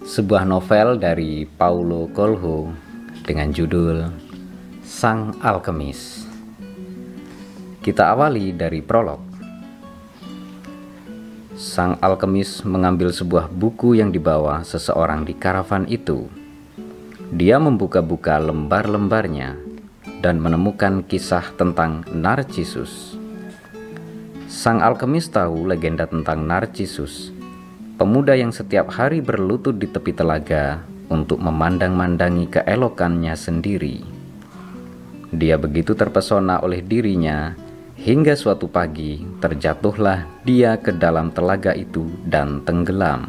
sebuah novel dari Paulo Coelho dengan judul Sang Alkemis. Kita awali dari prolog. Sang alkemis mengambil sebuah buku yang dibawa seseorang di karavan itu. Dia membuka-buka lembar-lembarnya dan menemukan kisah tentang Narcissus. Sang alkemis tahu legenda tentang Narcissus, pemuda yang setiap hari berlutut di tepi telaga untuk memandang-mandangi keelokannya sendiri. Dia begitu terpesona oleh dirinya Hingga suatu pagi terjatuhlah dia ke dalam telaga itu dan tenggelam.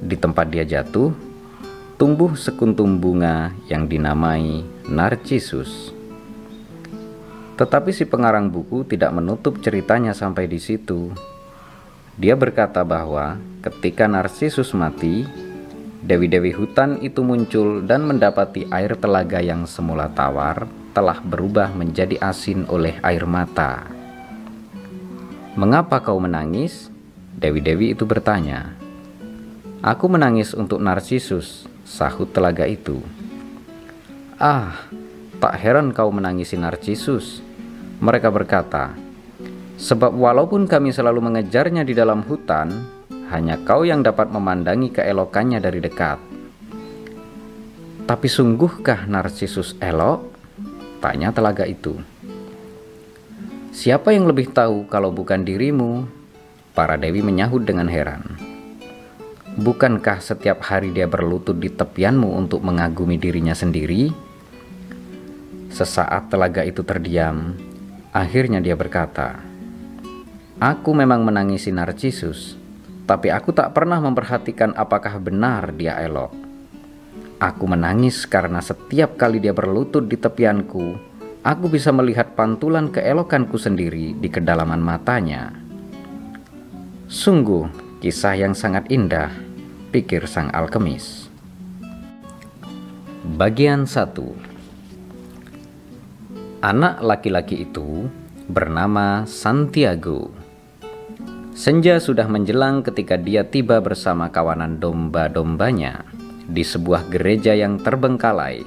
Di tempat dia jatuh, tumbuh sekuntum bunga yang dinamai Narcissus. Tetapi si pengarang buku tidak menutup ceritanya sampai di situ. Dia berkata bahwa ketika Narcissus mati, dewi-dewi hutan itu muncul dan mendapati air telaga yang semula tawar telah berubah menjadi asin oleh air mata. Mengapa kau menangis? Dewi-dewi itu bertanya. Aku menangis untuk Narsisus, sahut telaga itu. Ah, tak heran kau menangisi Narsisus. Mereka berkata, sebab walaupun kami selalu mengejarnya di dalam hutan, hanya kau yang dapat memandangi keelokannya dari dekat. Tapi sungguhkah Narsisus elok? Tanya telaga itu. Siapa yang lebih tahu kalau bukan dirimu? Para dewi menyahut dengan heran. Bukankah setiap hari dia berlutut di tepianmu untuk mengagumi dirinya sendiri? Sesaat telaga itu terdiam, akhirnya dia berkata, Aku memang menangisi Narcissus, tapi aku tak pernah memperhatikan apakah benar dia elok. Aku menangis karena setiap kali dia berlutut di tepianku, aku bisa melihat pantulan keelokanku sendiri di kedalaman matanya. Sungguh, kisah yang sangat indah, pikir sang alkemis. Bagian 1 Anak laki-laki itu bernama Santiago. Senja sudah menjelang ketika dia tiba bersama kawanan domba-dombanya di sebuah gereja yang terbengkalai.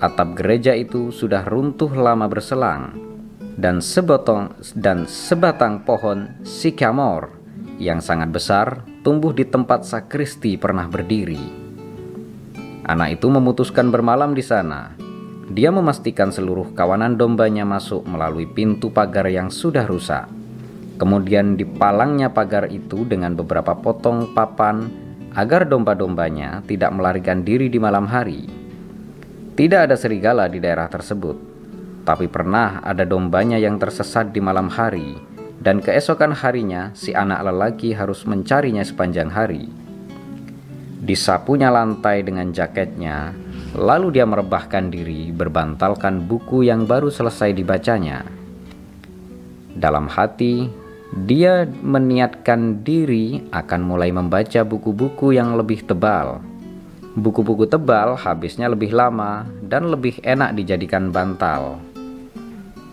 Atap gereja itu sudah runtuh lama berselang dan sebotong dan sebatang pohon sikamor yang sangat besar tumbuh di tempat sakristi pernah berdiri. Anak itu memutuskan bermalam di sana. Dia memastikan seluruh kawanan dombanya masuk melalui pintu pagar yang sudah rusak. Kemudian dipalangnya pagar itu dengan beberapa potong papan agar domba-dombanya tidak melarikan diri di malam hari. Tidak ada serigala di daerah tersebut, tapi pernah ada dombanya yang tersesat di malam hari, dan keesokan harinya si anak lelaki harus mencarinya sepanjang hari. Disapunya lantai dengan jaketnya, lalu dia merebahkan diri berbantalkan buku yang baru selesai dibacanya. Dalam hati, dia meniatkan diri akan mulai membaca buku-buku yang lebih tebal. Buku-buku tebal habisnya lebih lama dan lebih enak dijadikan bantal.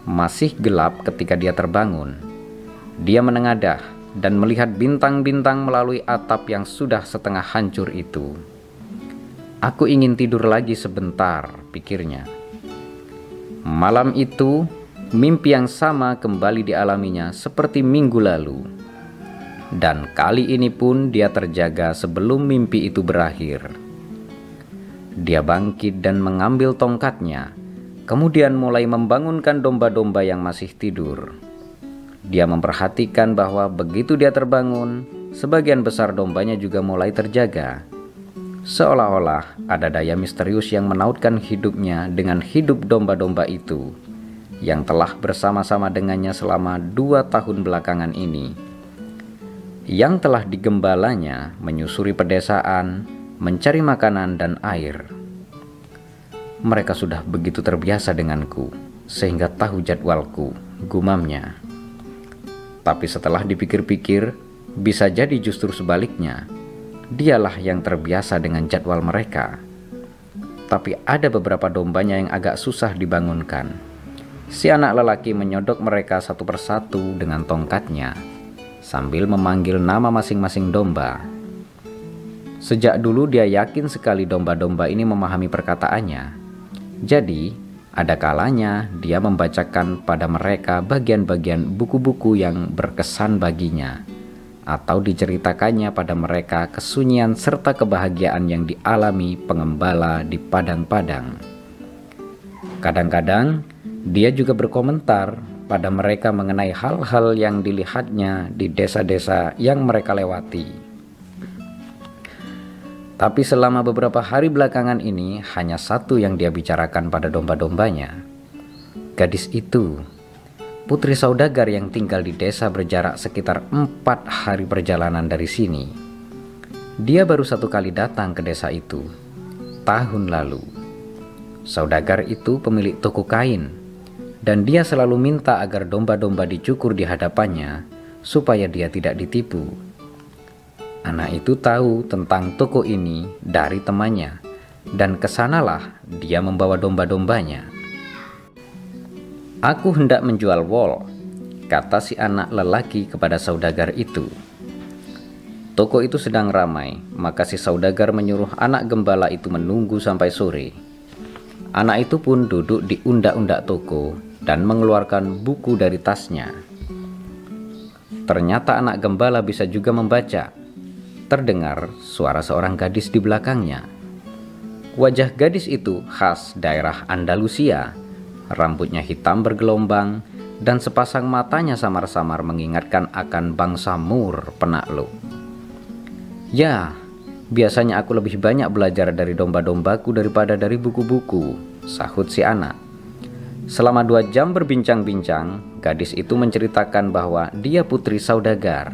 Masih gelap ketika dia terbangun. Dia menengadah dan melihat bintang-bintang melalui atap yang sudah setengah hancur itu. Aku ingin tidur lagi sebentar, pikirnya. Malam itu, Mimpi yang sama kembali dialaminya seperti minggu lalu. Dan kali ini pun dia terjaga sebelum mimpi itu berakhir. Dia bangkit dan mengambil tongkatnya, kemudian mulai membangunkan domba-domba yang masih tidur. Dia memperhatikan bahwa begitu dia terbangun, sebagian besar dombanya juga mulai terjaga. Seolah-olah ada daya misterius yang menautkan hidupnya dengan hidup domba-domba itu yang telah bersama-sama dengannya selama dua tahun belakangan ini, yang telah digembalanya menyusuri pedesaan, mencari makanan dan air. Mereka sudah begitu terbiasa denganku, sehingga tahu jadwalku, gumamnya. Tapi setelah dipikir-pikir, bisa jadi justru sebaliknya. Dialah yang terbiasa dengan jadwal mereka. Tapi ada beberapa dombanya yang agak susah dibangunkan Si anak lelaki menyodok mereka satu persatu dengan tongkatnya sambil memanggil nama masing-masing domba. Sejak dulu dia yakin sekali domba-domba ini memahami perkataannya. Jadi, ada kalanya dia membacakan pada mereka bagian-bagian buku-buku yang berkesan baginya, atau diceritakannya pada mereka kesunyian serta kebahagiaan yang dialami pengembala di padang-padang. Kadang-kadang dia juga berkomentar pada mereka mengenai hal-hal yang dilihatnya di desa-desa yang mereka lewati. Tapi selama beberapa hari belakangan ini hanya satu yang dia bicarakan pada domba-dombanya. Gadis itu, putri saudagar yang tinggal di desa berjarak sekitar empat hari perjalanan dari sini. Dia baru satu kali datang ke desa itu, tahun lalu. Saudagar itu pemilik toko kain, dan dia selalu minta agar domba-domba dicukur di hadapannya supaya dia tidak ditipu. Anak itu tahu tentang toko ini dari temannya, dan ke sanalah dia membawa domba-dombanya. Aku hendak menjual wol, kata si anak lelaki kepada saudagar itu. Toko itu sedang ramai, maka si saudagar menyuruh anak gembala itu menunggu sampai sore. Anak itu pun duduk di undak-undak toko dan mengeluarkan buku dari tasnya. Ternyata anak gembala bisa juga membaca terdengar suara seorang gadis di belakangnya. Wajah gadis itu khas daerah Andalusia. Rambutnya hitam bergelombang dan sepasang matanya samar-samar mengingatkan akan bangsa Mur penakluk. Ya, biasanya aku lebih banyak belajar dari domba-dombaku daripada dari buku-buku, sahut si anak. Selama dua jam berbincang-bincang, gadis itu menceritakan bahwa dia putri saudagar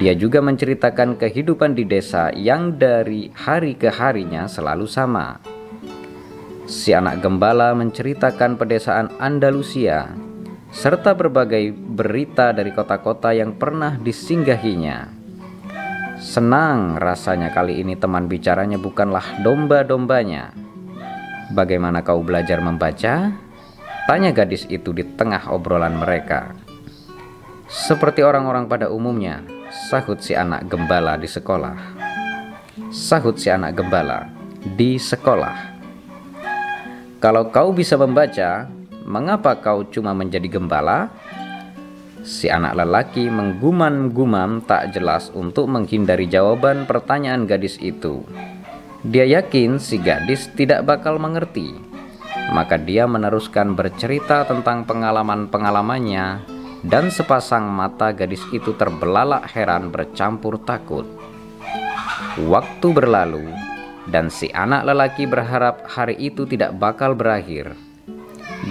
dia juga menceritakan kehidupan di desa yang dari hari ke harinya selalu sama. Si anak gembala menceritakan pedesaan Andalusia serta berbagai berita dari kota-kota yang pernah disinggahinya. Senang rasanya kali ini teman bicaranya bukanlah domba-dombanya. Bagaimana kau belajar membaca? Tanya gadis itu di tengah obrolan mereka. Seperti orang-orang pada umumnya, Sahut si anak gembala di sekolah. Sahut si anak gembala di sekolah. Kalau kau bisa membaca, mengapa kau cuma menjadi gembala? Si anak lelaki menggumam-gumam tak jelas untuk menghindari jawaban pertanyaan gadis itu. Dia yakin si gadis tidak bakal mengerti. Maka dia meneruskan bercerita tentang pengalaman-pengalamannya dan sepasang mata gadis itu terbelalak heran bercampur takut. Waktu berlalu, dan si anak lelaki berharap hari itu tidak bakal berakhir.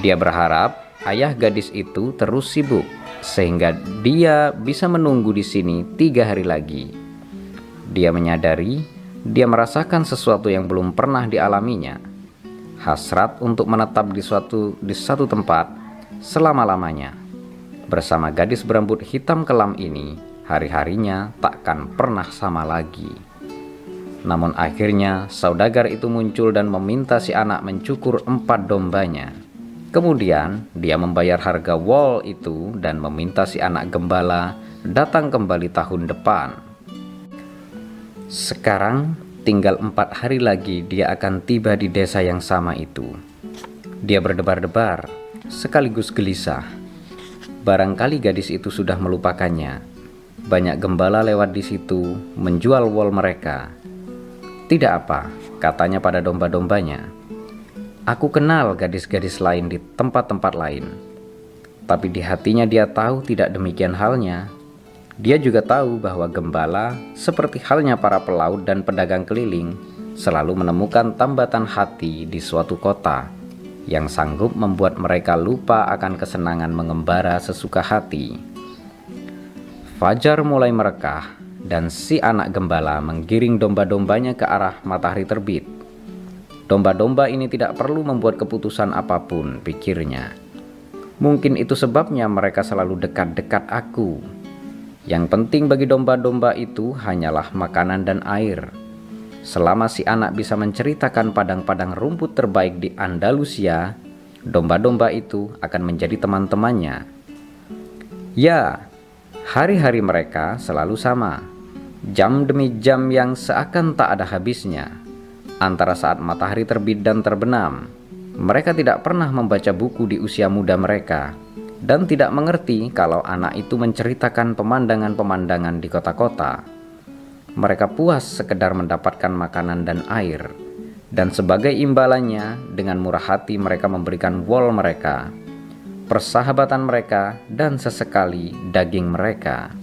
Dia berharap ayah gadis itu terus sibuk, sehingga dia bisa menunggu di sini tiga hari lagi. Dia menyadari dia merasakan sesuatu yang belum pernah dialaminya. Hasrat untuk menetap di suatu di satu tempat selama-lamanya. Bersama gadis berambut hitam kelam ini, hari-harinya takkan pernah sama lagi. Namun akhirnya saudagar itu muncul dan meminta si anak mencukur empat dombanya. Kemudian dia membayar harga wall itu dan meminta si anak gembala datang kembali tahun depan. Sekarang tinggal empat hari lagi dia akan tiba di desa yang sama itu. Dia berdebar-debar, sekaligus gelisah Barangkali gadis itu sudah melupakannya. Banyak gembala lewat di situ menjual wol mereka. Tidak apa, katanya pada domba-dombanya. Aku kenal gadis-gadis lain di tempat-tempat lain. Tapi di hatinya dia tahu tidak demikian halnya. Dia juga tahu bahwa gembala, seperti halnya para pelaut dan pedagang keliling, selalu menemukan tambatan hati di suatu kota yang sanggup membuat mereka lupa akan kesenangan mengembara sesuka hati. Fajar mulai merekah dan si anak gembala menggiring domba-dombanya ke arah matahari terbit. Domba-domba ini tidak perlu membuat keputusan apa pun, pikirnya. Mungkin itu sebabnya mereka selalu dekat-dekat aku. Yang penting bagi domba-domba itu hanyalah makanan dan air. Selama si anak bisa menceritakan padang-padang rumput terbaik di Andalusia, domba-domba itu akan menjadi teman-temannya. Ya, hari-hari mereka selalu sama. Jam demi jam yang seakan tak ada habisnya, antara saat matahari terbit dan terbenam, mereka tidak pernah membaca buku di usia muda mereka dan tidak mengerti kalau anak itu menceritakan pemandangan-pemandangan di kota-kota. Mereka puas sekedar mendapatkan makanan dan air, dan sebagai imbalannya, dengan murah hati mereka memberikan wol mereka, persahabatan mereka, dan sesekali daging mereka.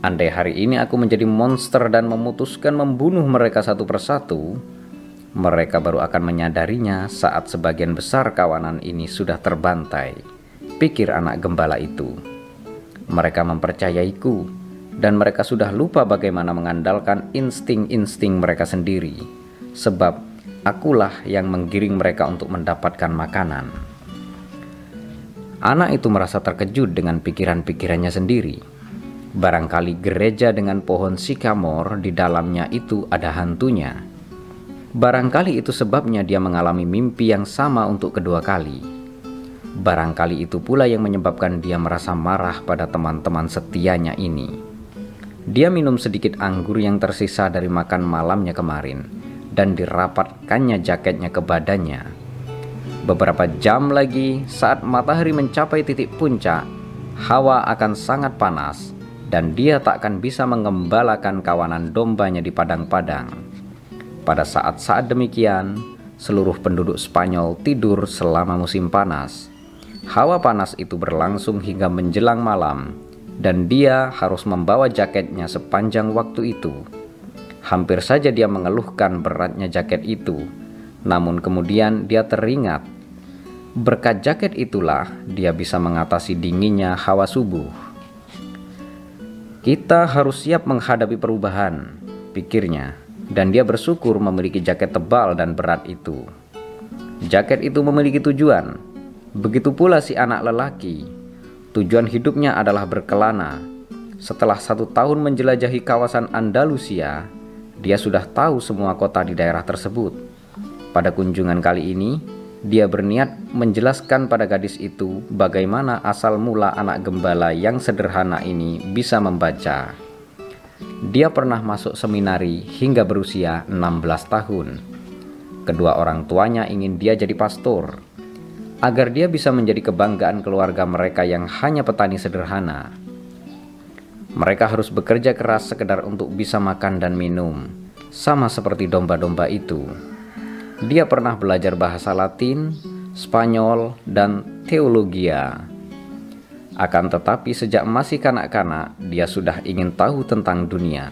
Andai hari ini aku menjadi monster dan memutuskan membunuh mereka satu persatu, mereka baru akan menyadarinya saat sebagian besar kawanan ini sudah terbantai. Pikir anak gembala itu. Mereka mempercayaiku, dan mereka sudah lupa bagaimana mengandalkan insting-insting mereka sendiri, sebab akulah yang menggiring mereka untuk mendapatkan makanan. Anak itu merasa terkejut dengan pikiran-pikirannya sendiri. Barangkali gereja dengan pohon sikamor di dalamnya itu ada hantunya Barangkali itu sebabnya dia mengalami mimpi yang sama untuk kedua kali. Barangkali itu pula yang menyebabkan dia merasa marah pada teman-teman setianya ini. Dia minum sedikit anggur yang tersisa dari makan malamnya kemarin dan dirapatkannya jaketnya ke badannya. Beberapa jam lagi, saat matahari mencapai titik puncak, hawa akan sangat panas dan dia tak akan bisa mengembalakan kawanan dombanya di padang-padang. Pada saat-saat demikian, seluruh penduduk Spanyol tidur selama musim panas. Hawa panas itu berlangsung hingga menjelang malam, dan dia harus membawa jaketnya sepanjang waktu itu. Hampir saja dia mengeluhkan beratnya jaket itu, namun kemudian dia teringat. Berkat jaket itulah dia bisa mengatasi dinginnya hawa subuh. Kita harus siap menghadapi perubahan, pikirnya dan dia bersyukur memiliki jaket tebal dan berat itu. Jaket itu memiliki tujuan, begitu pula si anak lelaki. Tujuan hidupnya adalah berkelana. Setelah satu tahun menjelajahi kawasan Andalusia, dia sudah tahu semua kota di daerah tersebut. Pada kunjungan kali ini, dia berniat menjelaskan pada gadis itu bagaimana asal mula anak gembala yang sederhana ini bisa membaca. Dia pernah masuk seminari hingga berusia 16 tahun. Kedua orang tuanya ingin dia jadi pastor, agar dia bisa menjadi kebanggaan keluarga mereka yang hanya petani sederhana. Mereka harus bekerja keras sekedar untuk bisa makan dan minum, sama seperti domba-domba itu. Dia pernah belajar bahasa Latin, Spanyol, dan teologia akan tetapi sejak masih kanak-kanak, dia sudah ingin tahu tentang dunia.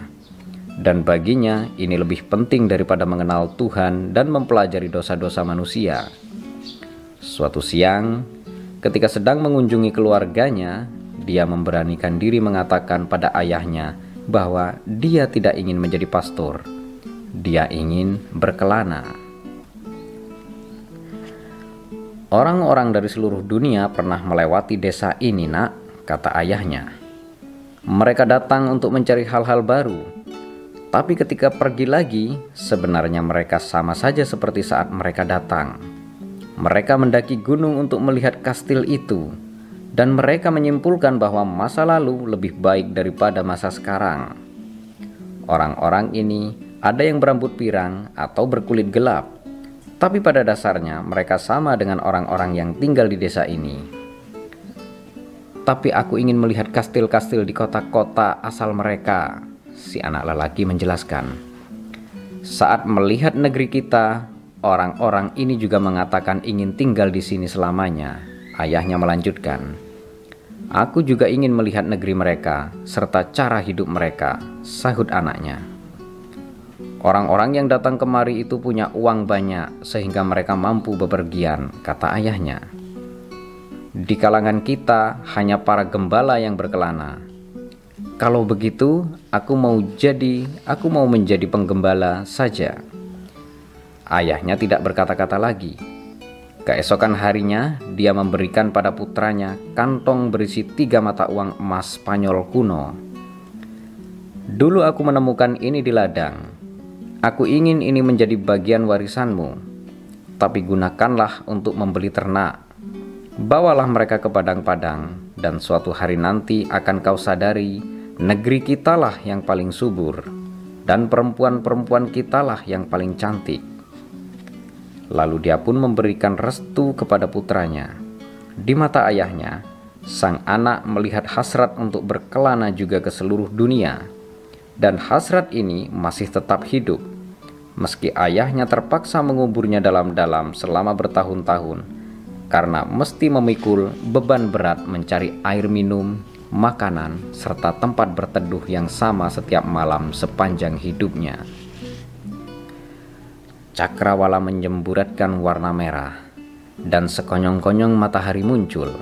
Dan baginya ini lebih penting daripada mengenal Tuhan dan mempelajari dosa-dosa manusia. Suatu siang, ketika sedang mengunjungi keluarganya, dia memberanikan diri mengatakan pada ayahnya bahwa dia tidak ingin menjadi pastor. Dia ingin berkelana. Orang-orang dari seluruh dunia pernah melewati desa ini, Nak, kata ayahnya. Mereka datang untuk mencari hal-hal baru. Tapi ketika pergi lagi, sebenarnya mereka sama saja seperti saat mereka datang. Mereka mendaki gunung untuk melihat kastil itu, dan mereka menyimpulkan bahwa masa lalu lebih baik daripada masa sekarang. Orang-orang ini ada yang berambut pirang atau berkulit gelap, tapi pada dasarnya mereka sama dengan orang-orang yang tinggal di desa ini. Tapi aku ingin melihat kastil-kastil di kota-kota asal mereka, si anak lelaki menjelaskan. Saat melihat negeri kita, orang-orang ini juga mengatakan ingin tinggal di sini selamanya. Ayahnya melanjutkan, Aku juga ingin melihat negeri mereka serta cara hidup mereka, sahut anaknya. Orang-orang yang datang kemari itu punya uang banyak sehingga mereka mampu bepergian, kata ayahnya. Di kalangan kita hanya para gembala yang berkelana. Kalau begitu, aku mau jadi, aku mau menjadi penggembala saja. Ayahnya tidak berkata-kata lagi. Keesokan harinya, dia memberikan pada putranya kantong berisi tiga mata uang emas Spanyol kuno. Dulu aku menemukan ini di ladang, Aku ingin ini menjadi bagian warisanmu, tapi gunakanlah untuk membeli ternak. Bawalah mereka ke padang-padang, dan suatu hari nanti akan kau sadari negeri kitalah yang paling subur, dan perempuan-perempuan kitalah yang paling cantik. Lalu dia pun memberikan restu kepada putranya. Di mata ayahnya, sang anak melihat hasrat untuk berkelana juga ke seluruh dunia, dan hasrat ini masih tetap hidup. Meski ayahnya terpaksa menguburnya dalam-dalam selama bertahun-tahun, karena mesti memikul beban berat mencari air minum, makanan, serta tempat berteduh yang sama setiap malam sepanjang hidupnya. Cakrawala menyemburatkan warna merah, dan sekonyong-konyong matahari muncul.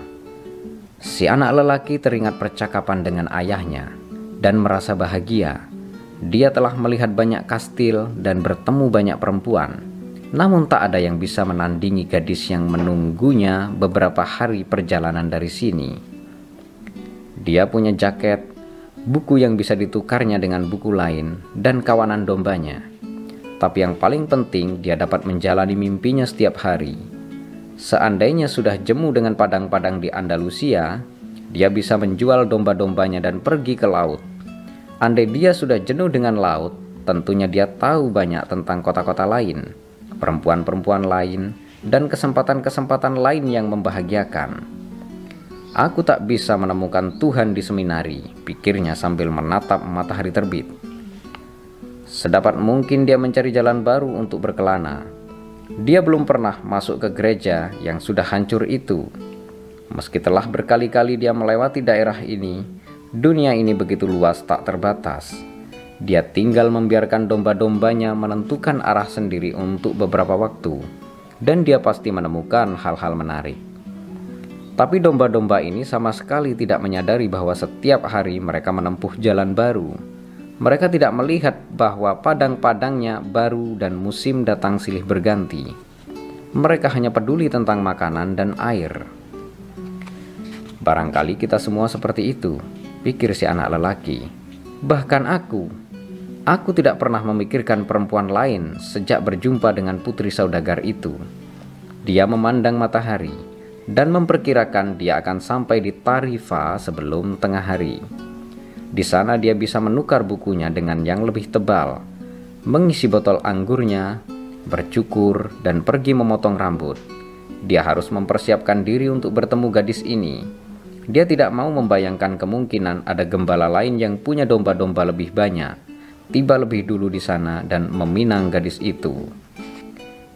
Si anak lelaki teringat percakapan dengan ayahnya dan merasa bahagia. Dia telah melihat banyak kastil dan bertemu banyak perempuan namun tak ada yang bisa menandingi gadis yang menunggunya beberapa hari perjalanan dari sini. Dia punya jaket, buku yang bisa ditukarnya dengan buku lain, dan kawanan dombanya. Tapi yang paling penting, dia dapat menjalani mimpinya setiap hari. Seandainya sudah jemu dengan padang-padang di Andalusia, dia bisa menjual domba-dombanya dan pergi ke laut. Andai dia sudah jenuh dengan laut, tentunya dia tahu banyak tentang kota-kota lain perempuan-perempuan lain, dan kesempatan-kesempatan lain yang membahagiakan. Aku tak bisa menemukan Tuhan di seminari, pikirnya sambil menatap matahari terbit. Sedapat mungkin dia mencari jalan baru untuk berkelana. Dia belum pernah masuk ke gereja yang sudah hancur itu. Meski telah berkali-kali dia melewati daerah ini, dunia ini begitu luas tak terbatas. Dia tinggal membiarkan domba-dombanya menentukan arah sendiri untuk beberapa waktu, dan dia pasti menemukan hal-hal menarik. Tapi domba-domba ini sama sekali tidak menyadari bahwa setiap hari mereka menempuh jalan baru. Mereka tidak melihat bahwa padang-padangnya baru dan musim datang silih berganti. Mereka hanya peduli tentang makanan dan air. Barangkali kita semua seperti itu, pikir si anak lelaki. Bahkan aku, Aku tidak pernah memikirkan perempuan lain sejak berjumpa dengan putri saudagar itu. Dia memandang matahari dan memperkirakan dia akan sampai di Tarifa sebelum tengah hari. Di sana dia bisa menukar bukunya dengan yang lebih tebal, mengisi botol anggurnya, bercukur, dan pergi memotong rambut. Dia harus mempersiapkan diri untuk bertemu gadis ini. Dia tidak mau membayangkan kemungkinan ada gembala lain yang punya domba-domba lebih banyak tiba lebih dulu di sana dan meminang gadis itu.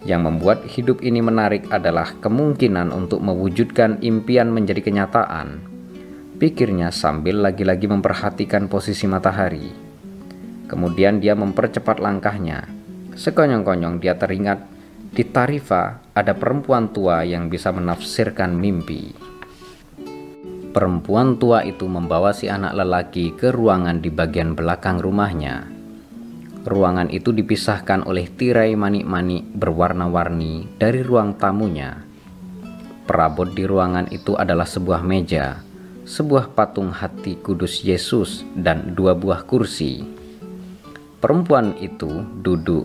Yang membuat hidup ini menarik adalah kemungkinan untuk mewujudkan impian menjadi kenyataan. Pikirnya sambil lagi-lagi memperhatikan posisi matahari. Kemudian dia mempercepat langkahnya. Sekonyong-konyong dia teringat di Tarifa ada perempuan tua yang bisa menafsirkan mimpi. Perempuan tua itu membawa si anak lelaki ke ruangan di bagian belakang rumahnya. Ruangan itu dipisahkan oleh tirai manik-manik berwarna-warni dari ruang tamunya. Perabot di ruangan itu adalah sebuah meja, sebuah patung hati kudus Yesus, dan dua buah kursi. Perempuan itu duduk.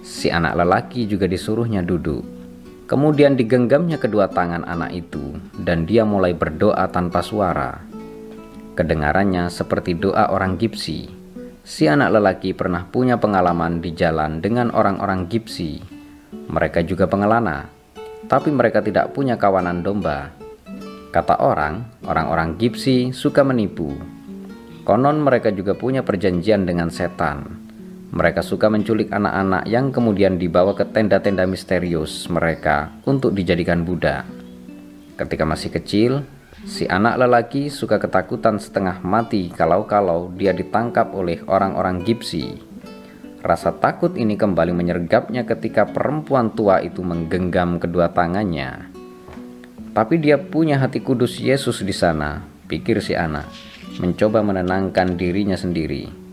Si anak lelaki juga disuruhnya duduk. Kemudian digenggamnya kedua tangan anak itu, dan dia mulai berdoa tanpa suara. Kedengarannya seperti doa orang Gipsi si anak lelaki pernah punya pengalaman di jalan dengan orang-orang Gipsi. Mereka juga pengelana, tapi mereka tidak punya kawanan domba. Kata orang, orang-orang Gipsi suka menipu. Konon mereka juga punya perjanjian dengan setan. Mereka suka menculik anak-anak yang kemudian dibawa ke tenda-tenda misterius mereka untuk dijadikan budak. Ketika masih kecil, Si anak lelaki suka ketakutan setengah mati kalau-kalau dia ditangkap oleh orang-orang Gipsi. Rasa takut ini kembali menyergapnya ketika perempuan tua itu menggenggam kedua tangannya. Tapi dia punya hati kudus Yesus di sana, pikir si anak, mencoba menenangkan dirinya sendiri.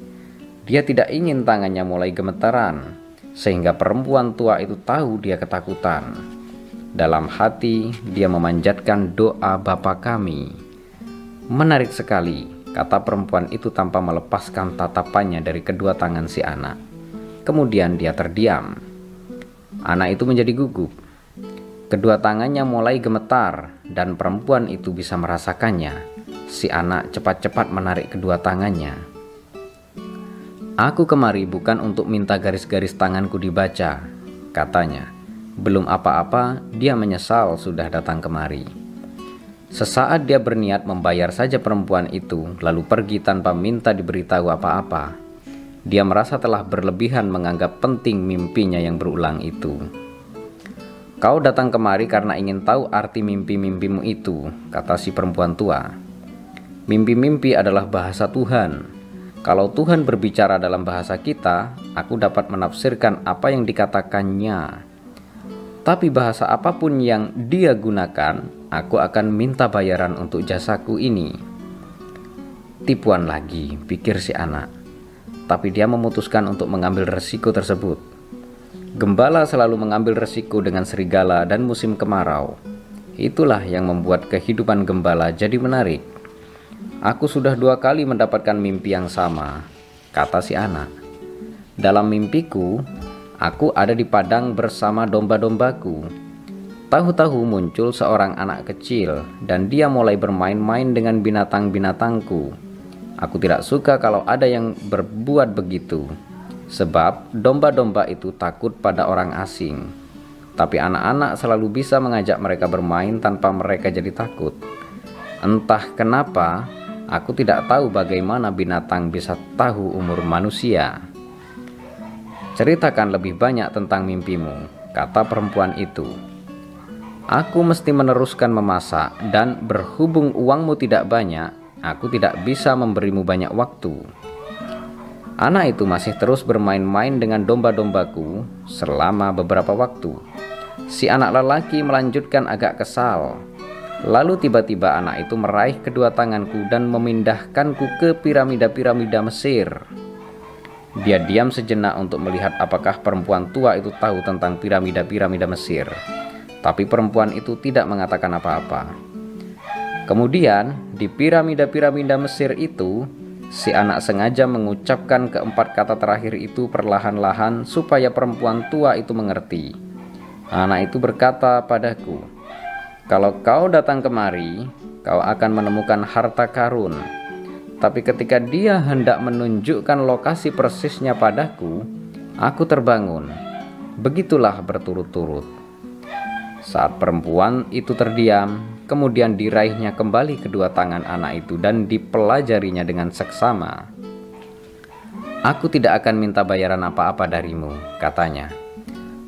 Dia tidak ingin tangannya mulai gemetaran, sehingga perempuan tua itu tahu dia ketakutan. Dalam hati dia memanjatkan doa Bapa kami. Menarik sekali, kata perempuan itu tanpa melepaskan tatapannya dari kedua tangan si anak. Kemudian dia terdiam. Anak itu menjadi gugup. Kedua tangannya mulai gemetar dan perempuan itu bisa merasakannya. Si anak cepat-cepat menarik kedua tangannya. Aku kemari bukan untuk minta garis-garis tanganku dibaca, katanya. Belum apa-apa, dia menyesal sudah datang kemari. Sesaat dia berniat membayar saja perempuan itu, lalu pergi tanpa minta diberitahu apa-apa. Dia merasa telah berlebihan menganggap penting mimpinya yang berulang itu. Kau datang kemari karena ingin tahu arti mimpi-mimpimu itu, kata si perempuan tua. Mimpi-mimpi adalah bahasa Tuhan. Kalau Tuhan berbicara dalam bahasa kita, aku dapat menafsirkan apa yang dikatakannya. Tapi bahasa apa pun yang dia gunakan, aku akan minta bayaran untuk jasaku ini. Tipuan lagi, pikir si anak. Tapi dia memutuskan untuk mengambil resiko tersebut. Gembala selalu mengambil resiko dengan serigala dan musim kemarau. Itulah yang membuat kehidupan gembala jadi menarik. Aku sudah dua kali mendapatkan mimpi yang sama, kata si anak. Dalam mimpiku, aku ada di padang bersama domba-dombaku. Tahu-tahu muncul seorang anak kecil dan dia mulai bermain-main dengan binatang-binatangku. Aku tidak suka kalau ada yang berbuat begitu, sebab domba-domba itu takut pada orang asing. Tapi anak-anak selalu bisa mengajak mereka bermain tanpa mereka jadi takut. Entah kenapa, Aku tidak tahu bagaimana binatang bisa tahu umur manusia. Ceritakan lebih banyak tentang mimpimu, kata perempuan itu. Aku mesti meneruskan memasak, dan berhubung uangmu tidak banyak, aku tidak bisa memberimu banyak waktu. Anak itu masih terus bermain-main dengan domba-dombaku selama beberapa waktu. Si anak lelaki melanjutkan agak kesal Lalu tiba-tiba anak itu meraih kedua tanganku dan memindahkanku ke piramida-piramida Mesir. Dia diam sejenak untuk melihat apakah perempuan tua itu tahu tentang piramida-piramida Mesir. Tapi perempuan itu tidak mengatakan apa-apa. Kemudian, di piramida-piramida Mesir itu, si anak sengaja mengucapkan keempat kata terakhir itu perlahan-lahan supaya perempuan tua itu mengerti. Anak itu berkata padaku, kalau kau datang kemari, kau akan menemukan harta karun. Tapi ketika dia hendak menunjukkan lokasi persisnya padaku, aku terbangun. Begitulah berturut-turut. Saat perempuan itu terdiam, kemudian diraihnya kembali kedua tangan anak itu dan dipelajarinya dengan seksama. Aku tidak akan minta bayaran apa-apa darimu, katanya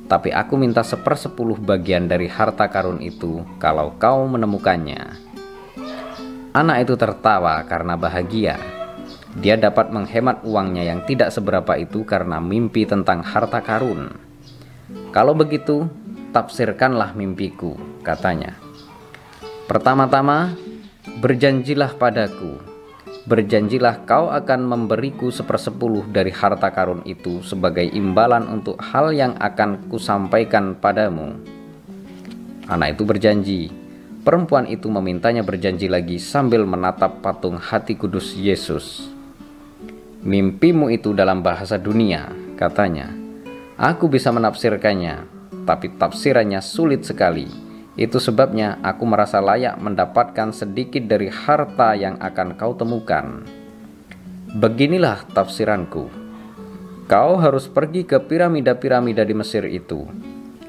tapi aku minta sepersepuluh bagian dari harta karun itu kalau kau menemukannya. Anak itu tertawa karena bahagia. Dia dapat menghemat uangnya yang tidak seberapa itu karena mimpi tentang harta karun. Kalau begitu, tafsirkanlah mimpiku, katanya. Pertama-tama, berjanjilah padaku Berjanjilah kau akan memberiku sepersepuluh dari harta karun itu sebagai imbalan untuk hal yang akan kusampaikan padamu. Anak itu berjanji. Perempuan itu memintanya berjanji lagi sambil menatap patung hati kudus Yesus. Mimpimu itu dalam bahasa dunia, katanya. Aku bisa menafsirkannya, tapi tafsirannya sulit sekali itu sebabnya aku merasa layak mendapatkan sedikit dari harta yang akan kau temukan. Beginilah tafsiranku. Kau harus pergi ke piramida-piramida di Mesir itu.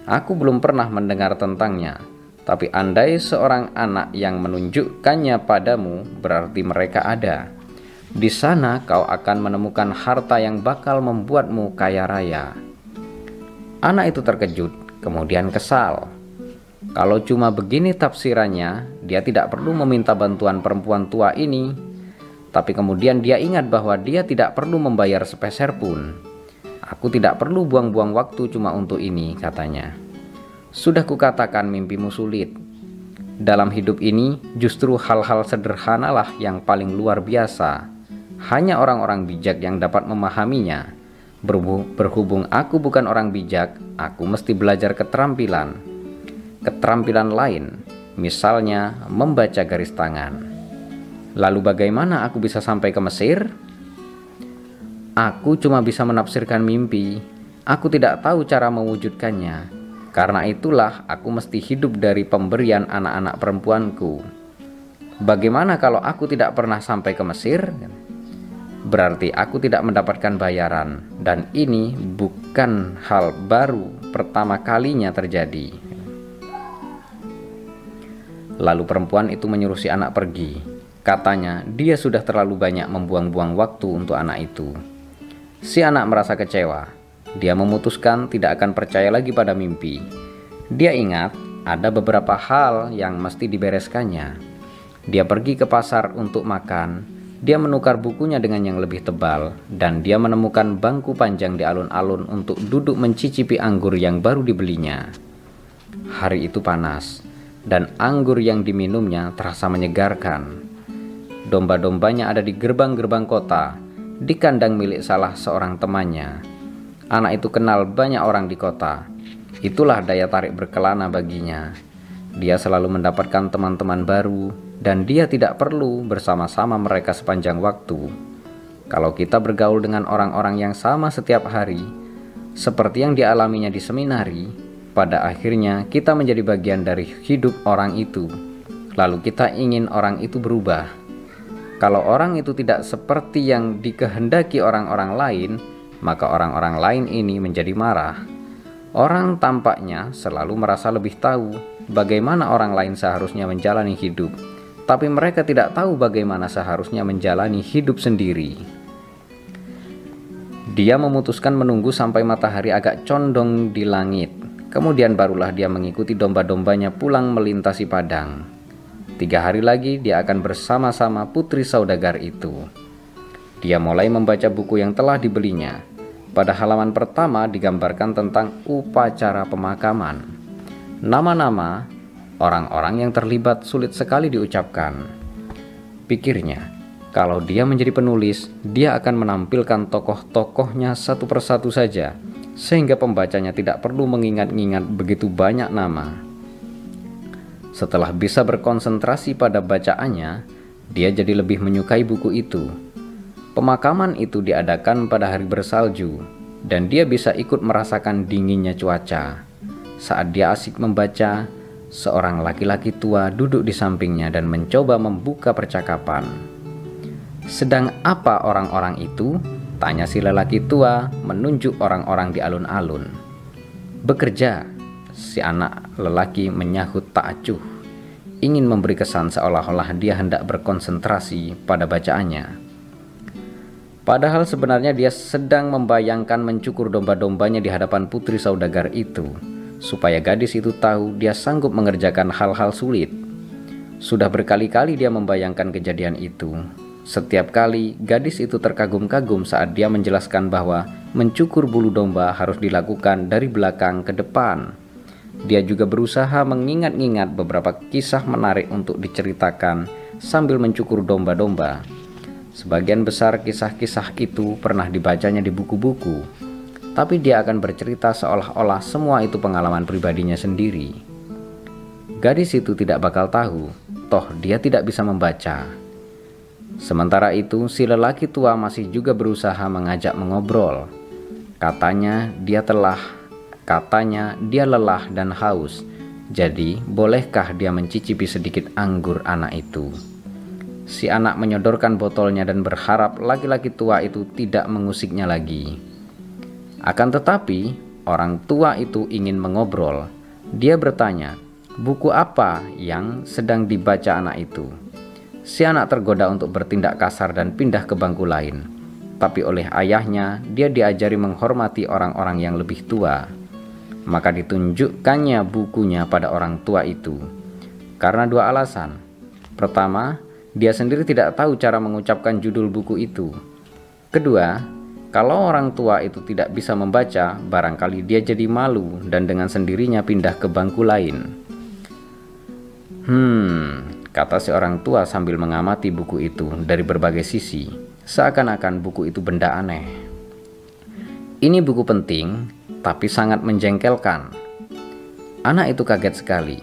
Aku belum pernah mendengar tentangnya, tapi andai seorang anak yang menunjukkannya padamu, berarti mereka ada. Di sana kau akan menemukan harta yang bakal membuatmu kaya raya. Anak itu terkejut, kemudian kesal kalau cuma begini tafsirannya, dia tidak perlu meminta bantuan perempuan tua ini. Tapi kemudian dia ingat bahwa dia tidak perlu membayar sepeser pun. Aku tidak perlu buang-buang waktu cuma untuk ini, katanya. Sudah kukatakan mimpimu sulit. Dalam hidup ini, justru hal-hal sederhanalah yang paling luar biasa. Hanya orang-orang bijak yang dapat memahaminya. Berhubung aku bukan orang bijak, aku mesti belajar keterampilan keterampilan lain, misalnya membaca garis tangan. Lalu bagaimana aku bisa sampai ke Mesir? Aku cuma bisa menafsirkan mimpi. Aku tidak tahu cara mewujudkannya. Karena itulah aku mesti hidup dari pemberian anak-anak perempuanku. Bagaimana kalau aku tidak pernah sampai ke Mesir? Berarti aku tidak mendapatkan bayaran, dan ini bukan hal baru pertama kalinya terjadi. Lalu perempuan itu menyuruh si anak pergi. Katanya, dia sudah terlalu banyak membuang-buang waktu untuk anak itu. Si anak merasa kecewa. Dia memutuskan tidak akan percaya lagi pada mimpi. Dia ingat ada beberapa hal yang mesti dibereskannya. Dia pergi ke pasar untuk makan. Dia menukar bukunya dengan yang lebih tebal, dan dia menemukan bangku panjang di alun-alun untuk duduk mencicipi anggur yang baru dibelinya. Hari itu panas, dan anggur yang diminumnya terasa menyegarkan. Domba-dombanya ada di gerbang-gerbang kota, di kandang milik salah seorang temannya. Anak itu kenal banyak orang di kota. Itulah daya tarik berkelana baginya. Dia selalu mendapatkan teman-teman baru, dan dia tidak perlu bersama-sama mereka sepanjang waktu. Kalau kita bergaul dengan orang-orang yang sama setiap hari, seperti yang dialaminya di seminari, pada akhirnya kita menjadi bagian dari hidup orang itu. Lalu kita ingin orang itu berubah. Kalau orang itu tidak seperti yang dikehendaki orang-orang lain, maka orang-orang lain ini menjadi marah. Orang tampaknya selalu merasa lebih tahu bagaimana orang lain seharusnya menjalani hidup tapi mereka tidak tahu bagaimana seharusnya menjalani hidup sendiri. Dia memutuskan menunggu sampai matahari agak condong di langit. Kemudian barulah dia mengikuti domba-dombanya pulang melintasi padang. Tiga hari lagi dia akan bersama-sama putri saudagar itu. Dia mulai membaca buku yang telah dibelinya. Pada halaman pertama digambarkan tentang upacara pemakaman. Nama-nama Orang-orang yang terlibat sulit sekali diucapkan. Pikirnya, kalau dia menjadi penulis, dia akan menampilkan tokoh-tokohnya satu persatu saja, sehingga pembacanya tidak perlu mengingat-ingat begitu banyak nama. Setelah bisa berkonsentrasi pada bacaannya, dia jadi lebih menyukai buku itu. Pemakaman itu diadakan pada hari bersalju, dan dia bisa ikut merasakan dinginnya cuaca. Saat dia asik membaca, Seorang laki-laki tua duduk di sampingnya dan mencoba membuka percakapan. Sedang apa orang-orang itu? Tanya si lelaki tua menunjuk orang-orang di alun-alun. Bekerja, si anak lelaki menyahut tak acuh. Ingin memberi kesan seolah-olah dia hendak berkonsentrasi pada bacaannya. Padahal sebenarnya dia sedang membayangkan mencukur domba-dombanya di hadapan putri saudagar itu supaya gadis itu tahu dia sanggup mengerjakan hal-hal sulit. Sudah berkali-kali dia membayangkan kejadian itu. Setiap kali gadis itu terkagum-kagum saat dia menjelaskan bahwa mencukur bulu domba harus dilakukan dari belakang ke depan. Dia juga berusaha mengingat-ingat beberapa kisah menarik untuk diceritakan sambil mencukur domba-domba. Sebagian besar kisah-kisah itu pernah dibacanya di buku-buku, tapi dia akan bercerita seolah-olah semua itu pengalaman pribadinya sendiri. Gadis itu tidak bakal tahu, toh dia tidak bisa membaca. Sementara itu, si lelaki tua masih juga berusaha mengajak mengobrol. Katanya dia telah, katanya dia lelah dan haus. Jadi, bolehkah dia mencicipi sedikit anggur anak itu? Si anak menyodorkan botolnya dan berharap laki-laki tua itu tidak mengusiknya lagi. Akan tetapi, orang tua itu ingin mengobrol. Dia bertanya, "Buku apa yang sedang dibaca anak itu?" Si anak tergoda untuk bertindak kasar dan pindah ke bangku lain. Tapi oleh ayahnya, dia diajari menghormati orang-orang yang lebih tua. Maka ditunjukkannya bukunya pada orang tua itu. Karena dua alasan. Pertama, dia sendiri tidak tahu cara mengucapkan judul buku itu. Kedua, kalau orang tua itu tidak bisa membaca, barangkali dia jadi malu dan dengan sendirinya pindah ke bangku lain. Hmm, kata si orang tua sambil mengamati buku itu dari berbagai sisi, seakan-akan buku itu benda aneh. Ini buku penting, tapi sangat menjengkelkan. Anak itu kaget sekali.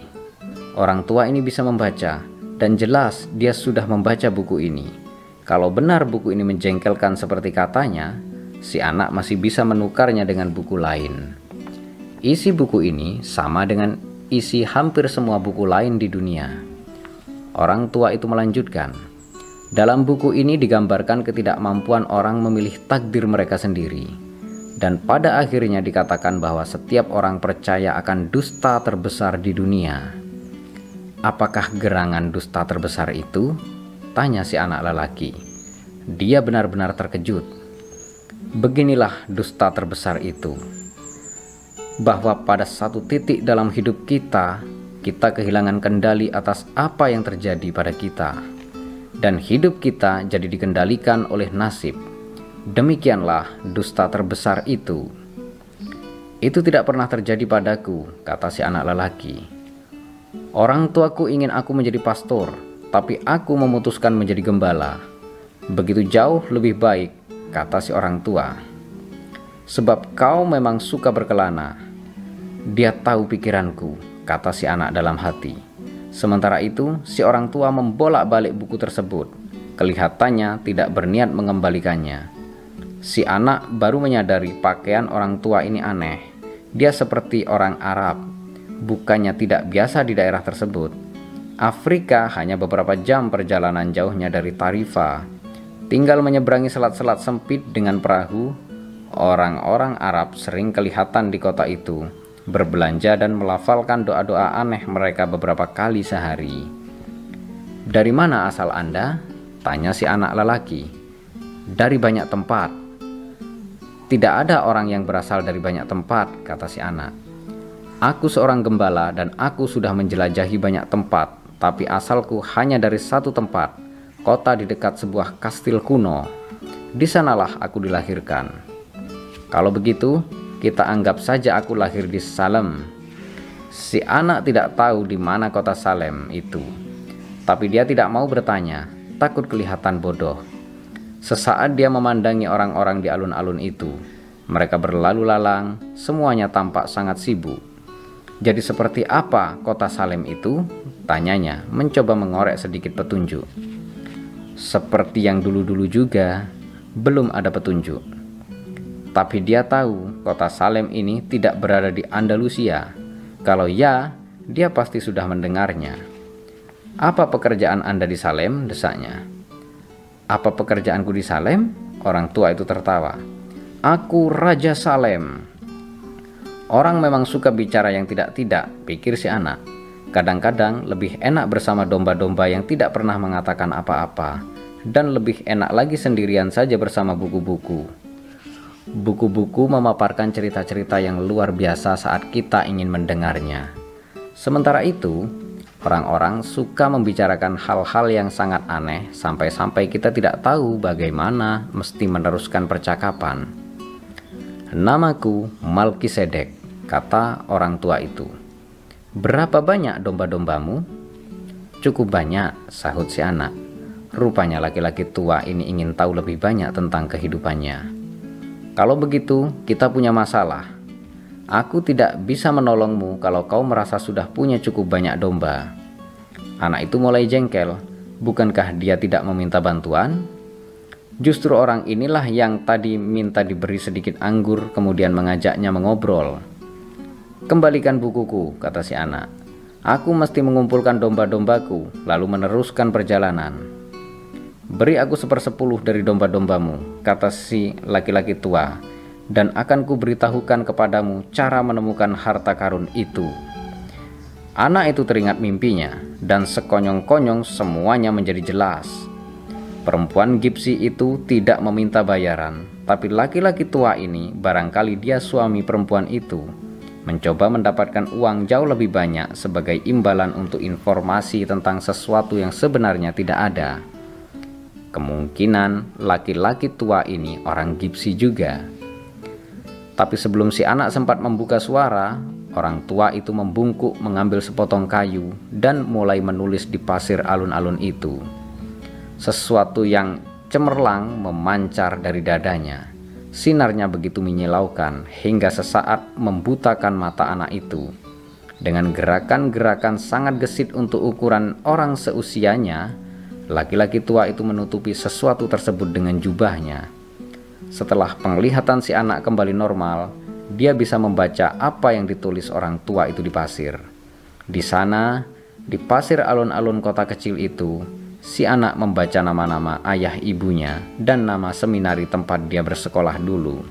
Orang tua ini bisa membaca, dan jelas dia sudah membaca buku ini. Kalau benar buku ini menjengkelkan seperti katanya, si anak masih bisa menukarnya dengan buku lain. Isi buku ini sama dengan isi hampir semua buku lain di dunia. Orang tua itu melanjutkan, dalam buku ini digambarkan ketidakmampuan orang memilih takdir mereka sendiri. Dan pada akhirnya dikatakan bahwa setiap orang percaya akan dusta terbesar di dunia. Apakah gerangan dusta terbesar itu? Tanya si anak lelaki. Dia benar-benar terkejut. Beginilah dusta terbesar itu. Bahwa pada satu titik dalam hidup kita, kita kehilangan kendali atas apa yang terjadi pada kita, dan hidup kita jadi dikendalikan oleh nasib. Demikianlah dusta terbesar itu. Itu tidak pernah terjadi padaku, kata si anak lelaki. Orang tuaku ingin aku menjadi pastor, tapi aku memutuskan menjadi gembala. Begitu jauh lebih baik, kata si orang tua. Sebab kau memang suka berkelana. Dia tahu pikiranku, kata si anak dalam hati. Sementara itu, si orang tua membolak-balik buku tersebut. Kelihatannya tidak berniat mengembalikannya. Si anak baru menyadari pakaian orang tua ini aneh. Dia seperti orang Arab, bukannya tidak biasa di daerah tersebut. Afrika hanya beberapa jam perjalanan jauhnya dari Tarifa. Tinggal menyeberangi selat-selat sempit dengan perahu, orang-orang Arab sering kelihatan di kota itu berbelanja dan melafalkan doa-doa aneh mereka beberapa kali sehari. Dari mana asal Anda? Tanya si anak lelaki. Dari banyak tempat. Tidak ada orang yang berasal dari banyak tempat, kata si anak. Aku seorang gembala dan aku sudah menjelajahi banyak tempat, tapi asalku hanya dari satu tempat, kota di dekat sebuah kastil kuno. Di sanalah aku dilahirkan. Kalau begitu, kita anggap saja aku lahir di Salem. Si anak tidak tahu di mana kota Salem itu. Tapi dia tidak mau bertanya, takut kelihatan bodoh. Sesaat dia memandangi orang-orang di alun-alun itu. Mereka berlalu lalang, semuanya tampak sangat sibuk. Jadi seperti apa kota Salem itu? Tanyanya, mencoba mengorek sedikit petunjuk. Seperti yang dulu-dulu juga, belum ada petunjuk. Tapi dia tahu kota Salem ini tidak berada di Andalusia. Kalau ya, dia pasti sudah mendengarnya. Apa pekerjaan Anda di Salem? desanya. Apa pekerjaanku di Salem? Orang tua itu tertawa. Aku Raja Salem. Orang memang suka bicara yang tidak-tidak, pikir si anak. Kadang-kadang lebih enak bersama domba-domba yang tidak pernah mengatakan apa-apa, dan lebih enak lagi sendirian saja bersama buku-buku. Buku-buku memaparkan cerita-cerita yang luar biasa saat kita ingin mendengarnya. Sementara itu, orang-orang suka membicarakan hal-hal yang sangat aneh sampai-sampai kita tidak tahu bagaimana mesti meneruskan percakapan. Namaku Malkisedek, kata orang tua itu. Berapa banyak domba-dombamu? Cukup banyak, sahut si anak. Rupanya laki-laki tua ini ingin tahu lebih banyak tentang kehidupannya. Kalau begitu, kita punya masalah. Aku tidak bisa menolongmu kalau kau merasa sudah punya cukup banyak domba. Anak itu mulai jengkel. Bukankah dia tidak meminta bantuan? Justru orang inilah yang tadi minta diberi sedikit anggur, kemudian mengajaknya mengobrol. Kembalikan bukuku, kata si anak. Aku mesti mengumpulkan domba-dombaku, lalu meneruskan perjalanan. Beri aku sepersepuluh dari domba-dombamu, kata si laki-laki tua, dan akan kuberitahukan kepadamu cara menemukan harta karun itu. Anak itu teringat mimpinya, dan sekonyong-konyong semuanya menjadi jelas. Perempuan gipsi itu tidak meminta bayaran, tapi laki-laki tua ini barangkali dia suami perempuan itu mencoba mendapatkan uang jauh lebih banyak sebagai imbalan untuk informasi tentang sesuatu yang sebenarnya tidak ada. Kemungkinan laki-laki tua ini orang gipsi juga. Tapi sebelum si anak sempat membuka suara, orang tua itu membungkuk mengambil sepotong kayu dan mulai menulis di pasir alun-alun itu. Sesuatu yang cemerlang memancar dari dadanya. Sinarnya begitu menyilaukan hingga sesaat membutakan mata anak itu. Dengan gerakan-gerakan sangat gesit untuk ukuran orang seusianya, Laki-laki tua itu menutupi sesuatu tersebut dengan jubahnya. Setelah penglihatan si anak kembali normal, dia bisa membaca apa yang ditulis orang tua itu di pasir. Di sana, Di pasir alun-alun kota kecil itu, si anak membaca nama-nama ayah ibunya dan nama seminari tempat dia bersekolah dulu.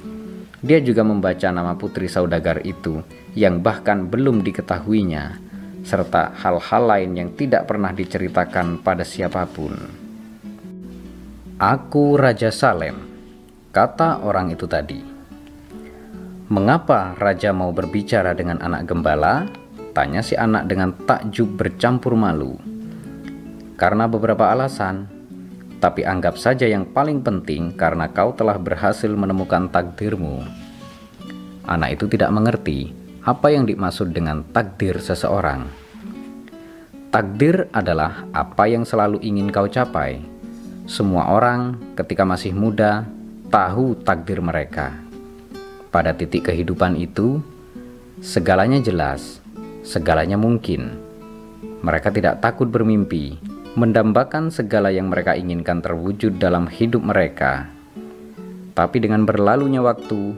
Dia juga membaca nama putri saudagar itu yang bahkan belum diketahuinya, serta hal-hal lain yang tidak pernah diceritakan pada siapa pun. Aku Raja Salem, kata orang itu tadi. Mengapa raja mau berbicara dengan anak gembala? Tanya si anak dengan takjub bercampur malu. Karena beberapa alasan, tapi anggap saja yang paling penting karena kau telah berhasil menemukan takdirmu. Anak itu tidak mengerti apa yang dimaksud dengan takdir seseorang. Takdir adalah apa yang selalu ingin kau capai. Semua orang ketika masih muda tahu takdir mereka pada titik kehidupan itu, segalanya jelas, segalanya mungkin. Mereka tidak takut bermimpi, mendambakan segala yang mereka inginkan terwujud dalam hidup mereka. Tapi dengan berlalunya waktu,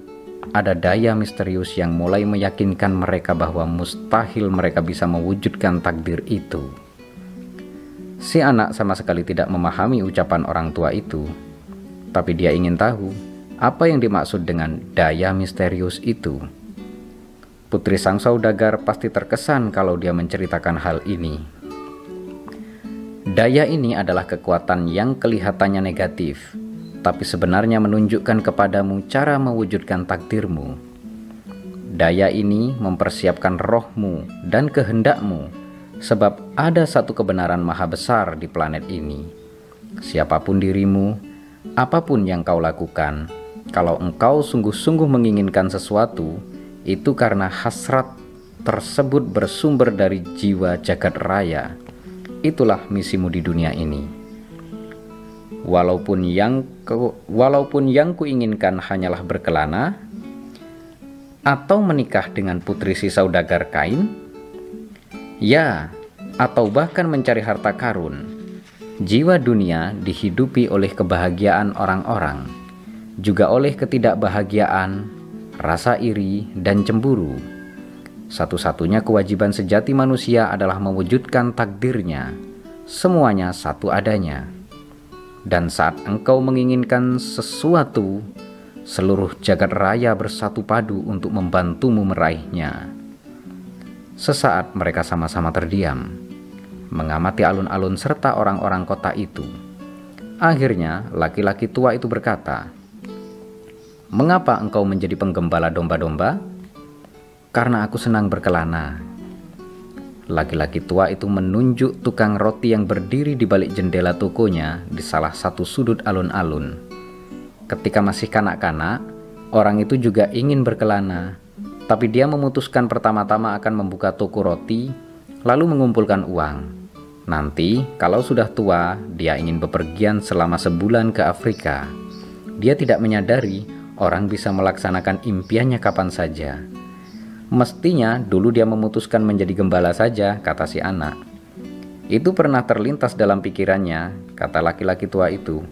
ada daya misterius yang mulai meyakinkan mereka bahwa mustahil mereka bisa mewujudkan takdir itu. Si anak sama sekali tidak memahami ucapan orang tua itu, tapi dia ingin tahu apa yang dimaksud dengan daya misterius itu? Putri sang saudagar pasti terkesan kalau dia menceritakan hal ini. Daya ini adalah kekuatan yang kelihatannya negatif, tapi sebenarnya menunjukkan kepadamu cara mewujudkan takdirmu. Daya ini mempersiapkan rohmu dan kehendakmu, sebab ada satu kebenaran maha besar di planet ini. Siapa pun dirimu, apa pun yang kau lakukan, kalau engkau sungguh-sungguh menginginkan sesuatu, itu karena hasrat tersebut bersumber dari jiwa jagat raya. Itulah misimu di dunia ini. Walaupun yang ke, walaupun yang kuinginkan hanyalah berkelana atau menikah dengan putri si saudagar kain, ya, atau bahkan mencari harta karun. Jiwa dunia dihidupi oleh kebahagiaan orang-orang juga oleh ketidakbahagiaan, rasa iri, dan cemburu. Satu-satunya kewajiban sejati manusia adalah mewujudkan takdirnya, semuanya satu adanya. Dan saat engkau menginginkan sesuatu, seluruh jagat raya bersatu padu untuk membantumu meraihnya. Sesaat mereka sama-sama terdiam, mengamati alun-alun serta orang-orang kota itu. Akhirnya, laki-laki tua itu berkata, Mengapa engkau menjadi penggembala domba-domba? Karena aku senang berkelana. Laki-laki tua itu menunjuk tukang roti yang berdiri di balik jendela tokonya di salah satu sudut alun-alun. Ketika masih kanak-kanak, orang itu juga ingin berkelana, tapi dia memutuskan pertama-tama akan membuka toko roti, lalu mengumpulkan uang. Nanti, kalau sudah tua, dia ingin bepergian selama sebulan ke Afrika. Dia tidak menyadari orang bisa melaksanakan impiannya kapan saja. Mestinya dulu dia memutuskan menjadi gembala saja, kata si anak. Itu pernah terlintas dalam pikirannya, kata laki-laki tua itu.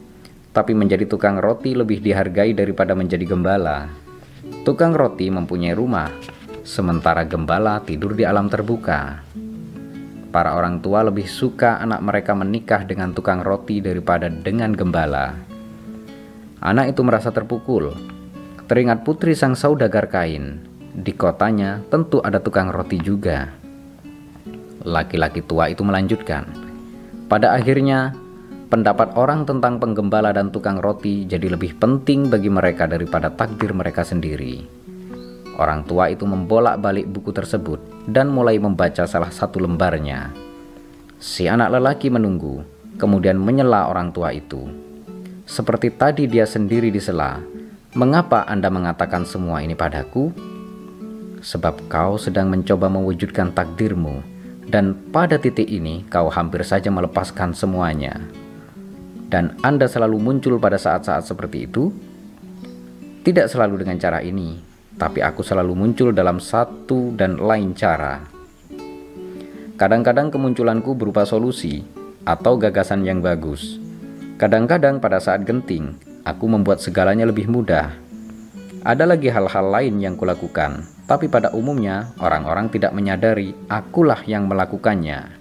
Tapi menjadi tukang roti lebih dihargai daripada menjadi gembala. Tukang roti mempunyai rumah, sementara gembala tidur di alam terbuka. Para orang tua lebih suka anak mereka menikah dengan tukang roti daripada dengan gembala. Anak itu merasa terpukul Teringat putri sang saudagar kain. Di kotanya tentu ada tukang roti juga. Laki-laki tua itu melanjutkan. Pada akhirnya, pendapat orang tentang penggembala dan tukang roti jadi lebih penting bagi mereka daripada takdir mereka sendiri. Orang tua itu membolak-balik buku tersebut dan mulai membaca salah satu lembarnya. Si anak lelaki menunggu, kemudian menyela orang tua itu. Seperti tadi dia sendiri disela, Mengapa Anda mengatakan semua ini padaku? Sebab kau sedang mencoba mewujudkan takdirmu, dan pada titik ini kau hampir saja melepaskan semuanya. Dan Anda selalu muncul pada saat-saat seperti itu? Tidak selalu dengan cara ini, tapi aku selalu muncul dalam satu dan lain cara. Kadang-kadang kemunculanku berupa solusi atau gagasan yang bagus. Kadang-kadang pada saat genting, Aku membuat segalanya lebih mudah. Ada lagi hal-hal lain yang kulakukan, tapi pada umumnya orang-orang tidak menyadari akulah yang melakukannya.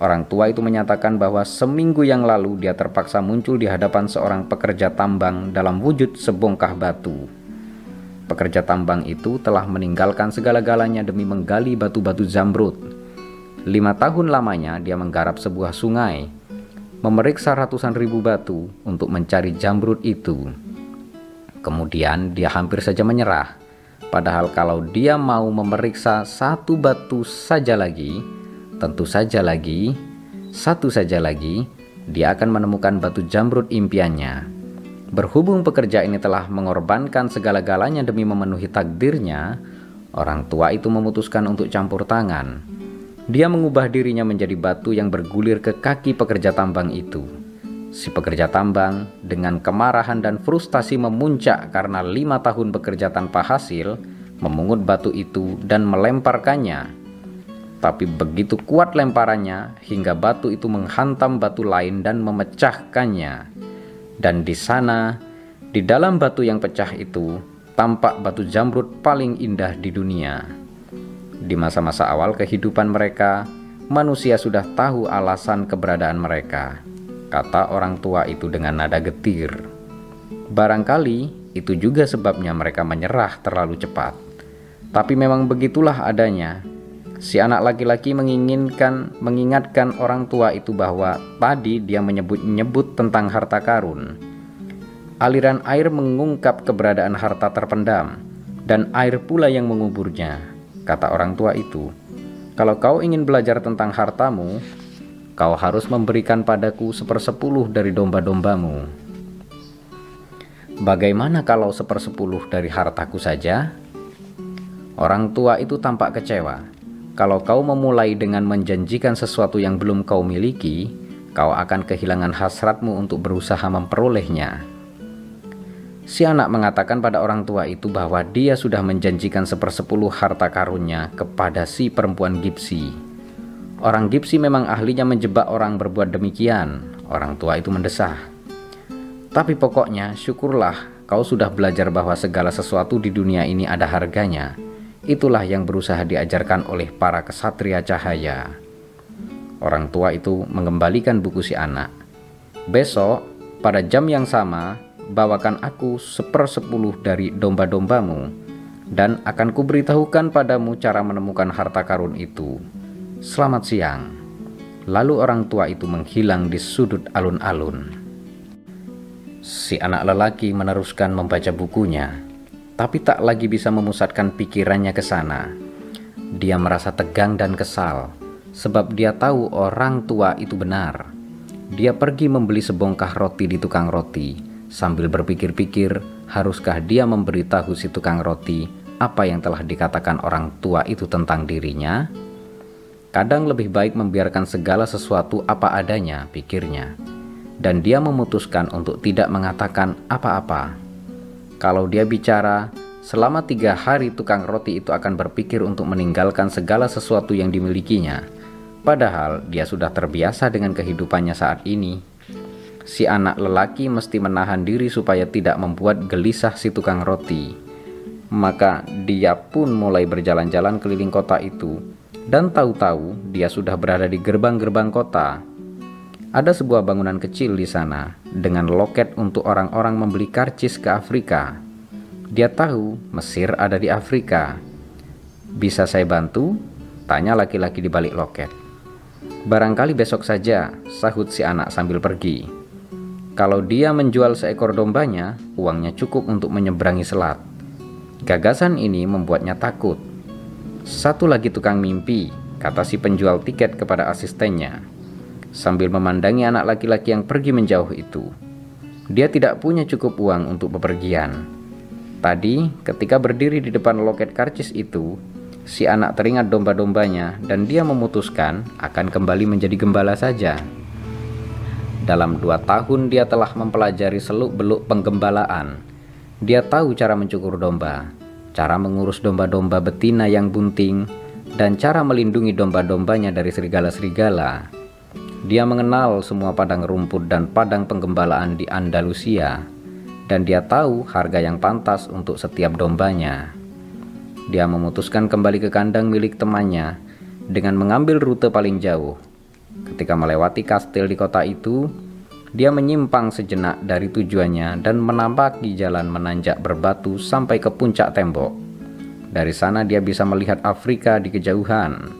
Orang tua itu menyatakan bahwa seminggu yang lalu dia terpaksa muncul di hadapan seorang pekerja tambang dalam wujud sebongkah batu. Pekerja tambang itu telah meninggalkan segala-galanya demi menggali batu-batu zamrud. Lima tahun lamanya dia menggarap sebuah sungai, memeriksa ratusan ribu batu untuk mencari jamrud itu. Kemudian dia hampir saja menyerah. Padahal kalau dia mau memeriksa satu batu saja lagi, Tentu saja lagi, satu saja lagi, dia akan menemukan batu jamrud impiannya. Berhubung pekerja ini telah mengorbankan segala-galanya demi memenuhi takdirnya, orang tua itu memutuskan untuk campur tangan. Dia mengubah dirinya menjadi batu yang bergulir ke kaki pekerja tambang itu. Si pekerja tambang dengan kemarahan dan frustasi memuncak karena lima tahun bekerja tanpa hasil, memungut batu itu dan melemparkannya tapi begitu kuat lemparannya hingga batu itu menghantam batu lain dan memecahkannya. Dan di sana, di dalam batu yang pecah itu, tampak batu jamrud paling indah di dunia. Di masa-masa awal kehidupan mereka, manusia sudah tahu alasan keberadaan mereka, kata orang tua itu dengan nada getir. Barangkali itu juga sebabnya mereka menyerah terlalu cepat. Tapi memang begitulah adanya Si anak laki-laki menginginkan mengingatkan orang tua itu bahwa tadi dia menyebut-nyebut tentang harta karun. Aliran air mengungkap keberadaan harta terpendam dan air pula yang menguburnya, kata orang tua itu. Kalau kau ingin belajar tentang hartamu, kau harus memberikan padaku sepersepuluh dari domba-dombamu. Bagaimana kalau sepersepuluh dari hartaku saja? Orang tua itu tampak kecewa kalau kau memulai dengan menjanjikan sesuatu yang belum kau miliki, kau akan kehilangan hasratmu untuk berusaha memperolehnya. Si anak mengatakan pada orang tua itu bahwa dia sudah menjanjikan sepersepuluh harta karunnya kepada si perempuan Gipsi. Orang Gipsi memang ahlinya menjebak orang berbuat demikian. Orang tua itu mendesah. Tapi pokoknya syukurlah kau sudah belajar bahwa segala sesuatu di dunia ini ada harganya Itulah yang berusaha diajarkan oleh para kesatria cahaya. Orang tua itu mengembalikan buku si anak. Besok, pada jam yang sama, bawakan aku sepersepuluh dari domba-dombamu, dan akan kuberitahukan padamu cara menemukan harta karun itu. Selamat siang. Lalu orang tua itu menghilang di sudut alun-alun. Si anak lelaki meneruskan membaca bukunya tapi tak lagi bisa memusatkan pikirannya ke sana. Dia merasa tegang dan kesal, sebab dia tahu orang tua itu benar. Dia pergi membeli sebongkah roti di tukang roti, sambil berpikir-pikir, haruskah dia memberitahu si tukang roti apa yang telah dikatakan orang tua itu tentang dirinya? Kadang lebih baik membiarkan segala sesuatu apa adanya, pikirnya. Dan dia memutuskan untuk tidak mengatakan apa-apa kalau dia bicara, selama tiga hari tukang roti itu akan berpikir untuk meninggalkan segala sesuatu yang dimilikinya. Padahal dia sudah terbiasa dengan kehidupannya saat ini. Si anak lelaki mesti menahan diri supaya tidak membuat gelisah si tukang roti. Maka dia pun mulai berjalan-jalan keliling kota itu, dan tahu-tahu dia sudah berada di gerbang-gerbang kota. Ada sebuah bangunan kecil di sana dengan loket untuk orang-orang membeli karcis ke Afrika. Dia tahu Mesir ada di Afrika. Bisa saya bantu? Tanya laki-laki di balik loket. Barangkali besok saja, sahut si anak sambil pergi. Kalau dia menjual seekor dombanya, uangnya cukup untuk menyeberangi selat. Gagasan ini membuatnya takut. Satu lagi tukang mimpi, kata si penjual tiket kepada asistennya sambil memandangi anak laki-laki yang pergi menjauh itu. Dia tidak punya cukup uang untuk bepergian. Tadi, ketika berdiri di depan loket karcis itu, si anak teringat domba-dombanya dan dia memutuskan akan kembali menjadi gembala saja. Dalam dua tahun dia telah mempelajari seluk-beluk penggembalaan. Dia tahu cara mencukur domba, cara mengurus domba-domba betina yang bunting, dan cara melindungi domba-dombanya dari serigala-serigala. Dia mengenal semua padang rumput dan padang penggembalaan di Andalusia, dan dia tahu harga yang pantas untuk setiap dombanya. Dia memutuskan kembali ke kandang milik temannya dengan mengambil rute paling jauh. Ketika melewati kastil di kota itu, dia menyimpang sejenak dari tujuannya dan menampaki jalan menanjak berbatu sampai ke puncak tembok. Dari sana dia bisa melihat Afrika di kejauhan.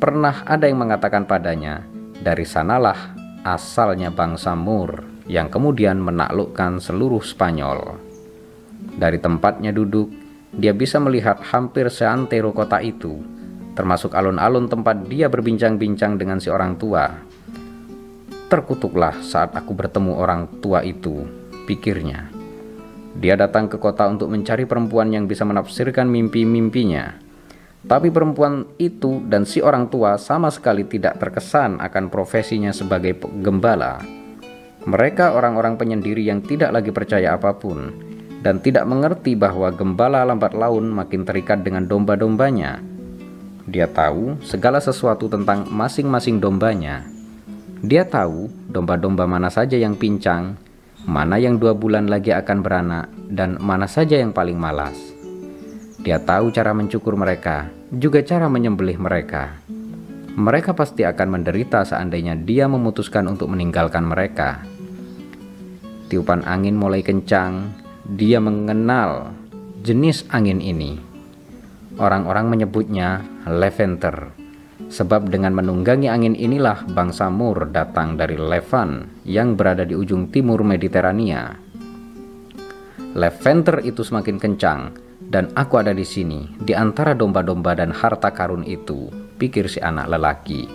Pernah ada yang mengatakan padanya, dari sanalah asalnya bangsa Mur yang kemudian menaklukkan seluruh Spanyol. Dari tempatnya duduk, dia bisa melihat hampir seantero kota itu, termasuk alun-alun tempat dia berbincang-bincang dengan si orang tua Terkutuklah saat aku bertemu orang tua itu, pikirnya. Dia datang ke kota untuk mencari perempuan yang bisa menafsirkan mimpi-mimpinya. Tapi perempuan itu dan si orang tua sama sekali tidak terkesan akan profesinya sebagai gembala. Mereka orang-orang penyendiri yang tidak lagi percaya apa pun dan tidak mengerti bahwa gembala lambat laun makin terikat dengan domba-dombanya. Dia tahu segala sesuatu tentang masing-masing dombanya dia tahu domba-domba mana saja yang pincang, mana yang dua bulan lagi akan beranak, dan mana saja yang paling malas. Dia tahu cara mencukur mereka, juga cara menyembelih mereka. Mereka pasti akan menderita seandainya dia memutuskan untuk meninggalkan mereka. Tiupan angin mulai kencang, dia mengenal jenis angin ini. Orang-orang menyebutnya lavender Sebab dengan menunggangi angin inilah bangsa Mur datang dari Levan yang berada di ujung timur Mediterania. Leventer itu semakin kencang dan aku ada di sini di antara domba-domba dan harta karun itu, pikir si anak lelaki.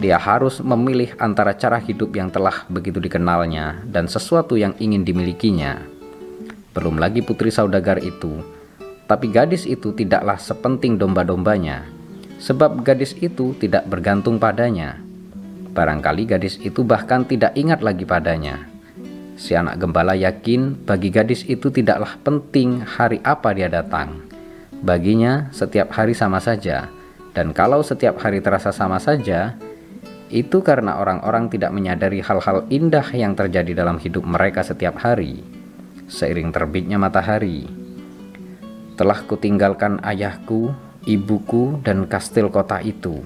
Dia harus memilih antara cara hidup yang telah begitu dikenalnya dan sesuatu yang ingin dimilikinya. Belum lagi putri saudagar itu, tapi gadis itu tidaklah sepenting domba-dombanya sebab gadis itu tidak bergantung padanya. Barangkali gadis itu bahkan tidak ingat lagi padanya. Si anak gembala yakin bagi gadis itu tidaklah penting hari apa dia datang. Baginya, setiap hari sama saja, dan kalau setiap hari terasa sama saja, itu karena orang-orang tidak menyadari hal-hal indah yang terjadi dalam hidup mereka setiap hari. Seiring terbitnya matahari, telah kutinggalkan ayahku ibuku dan kastil kota itu.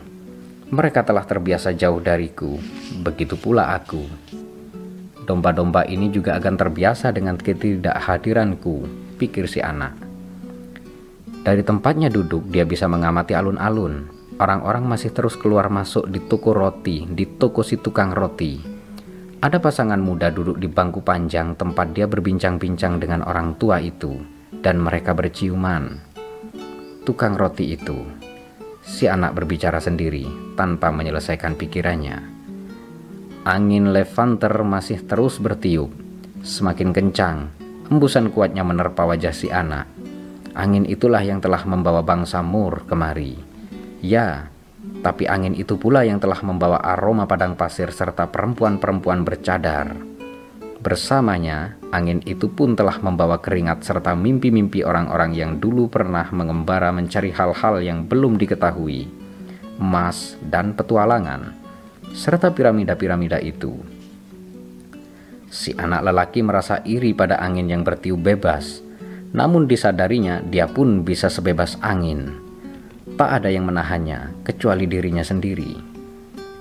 Mereka telah terbiasa jauh dariku, begitu pula aku. Domba-domba ini juga akan terbiasa dengan ketidakhadiranku, pikir si anak. Dari tempatnya duduk, dia bisa mengamati alun-alun. Orang-orang masih terus keluar masuk di toko roti, di toko si tukang roti. Ada pasangan muda duduk di bangku panjang tempat dia berbincang-bincang dengan orang tua itu, dan mereka berciuman tukang roti itu. Si anak berbicara sendiri tanpa menyelesaikan pikirannya. Angin levanter masih terus bertiup, semakin kencang. Embusan kuatnya menerpa wajah si anak. Angin itulah yang telah membawa bangsa Mur kemari. Ya, tapi angin itu pula yang telah membawa aroma padang pasir serta perempuan-perempuan bercadar. Bersamanya, angin itu pun telah membawa keringat serta mimpi-mimpi orang-orang yang dulu pernah mengembara mencari hal-hal yang belum diketahui, emas dan petualangan, serta piramida-piramida itu. Si anak lelaki merasa iri pada angin yang bertiup bebas, namun disadarinya dia pun bisa sebebas angin. Tak ada yang menahannya kecuali dirinya sendiri.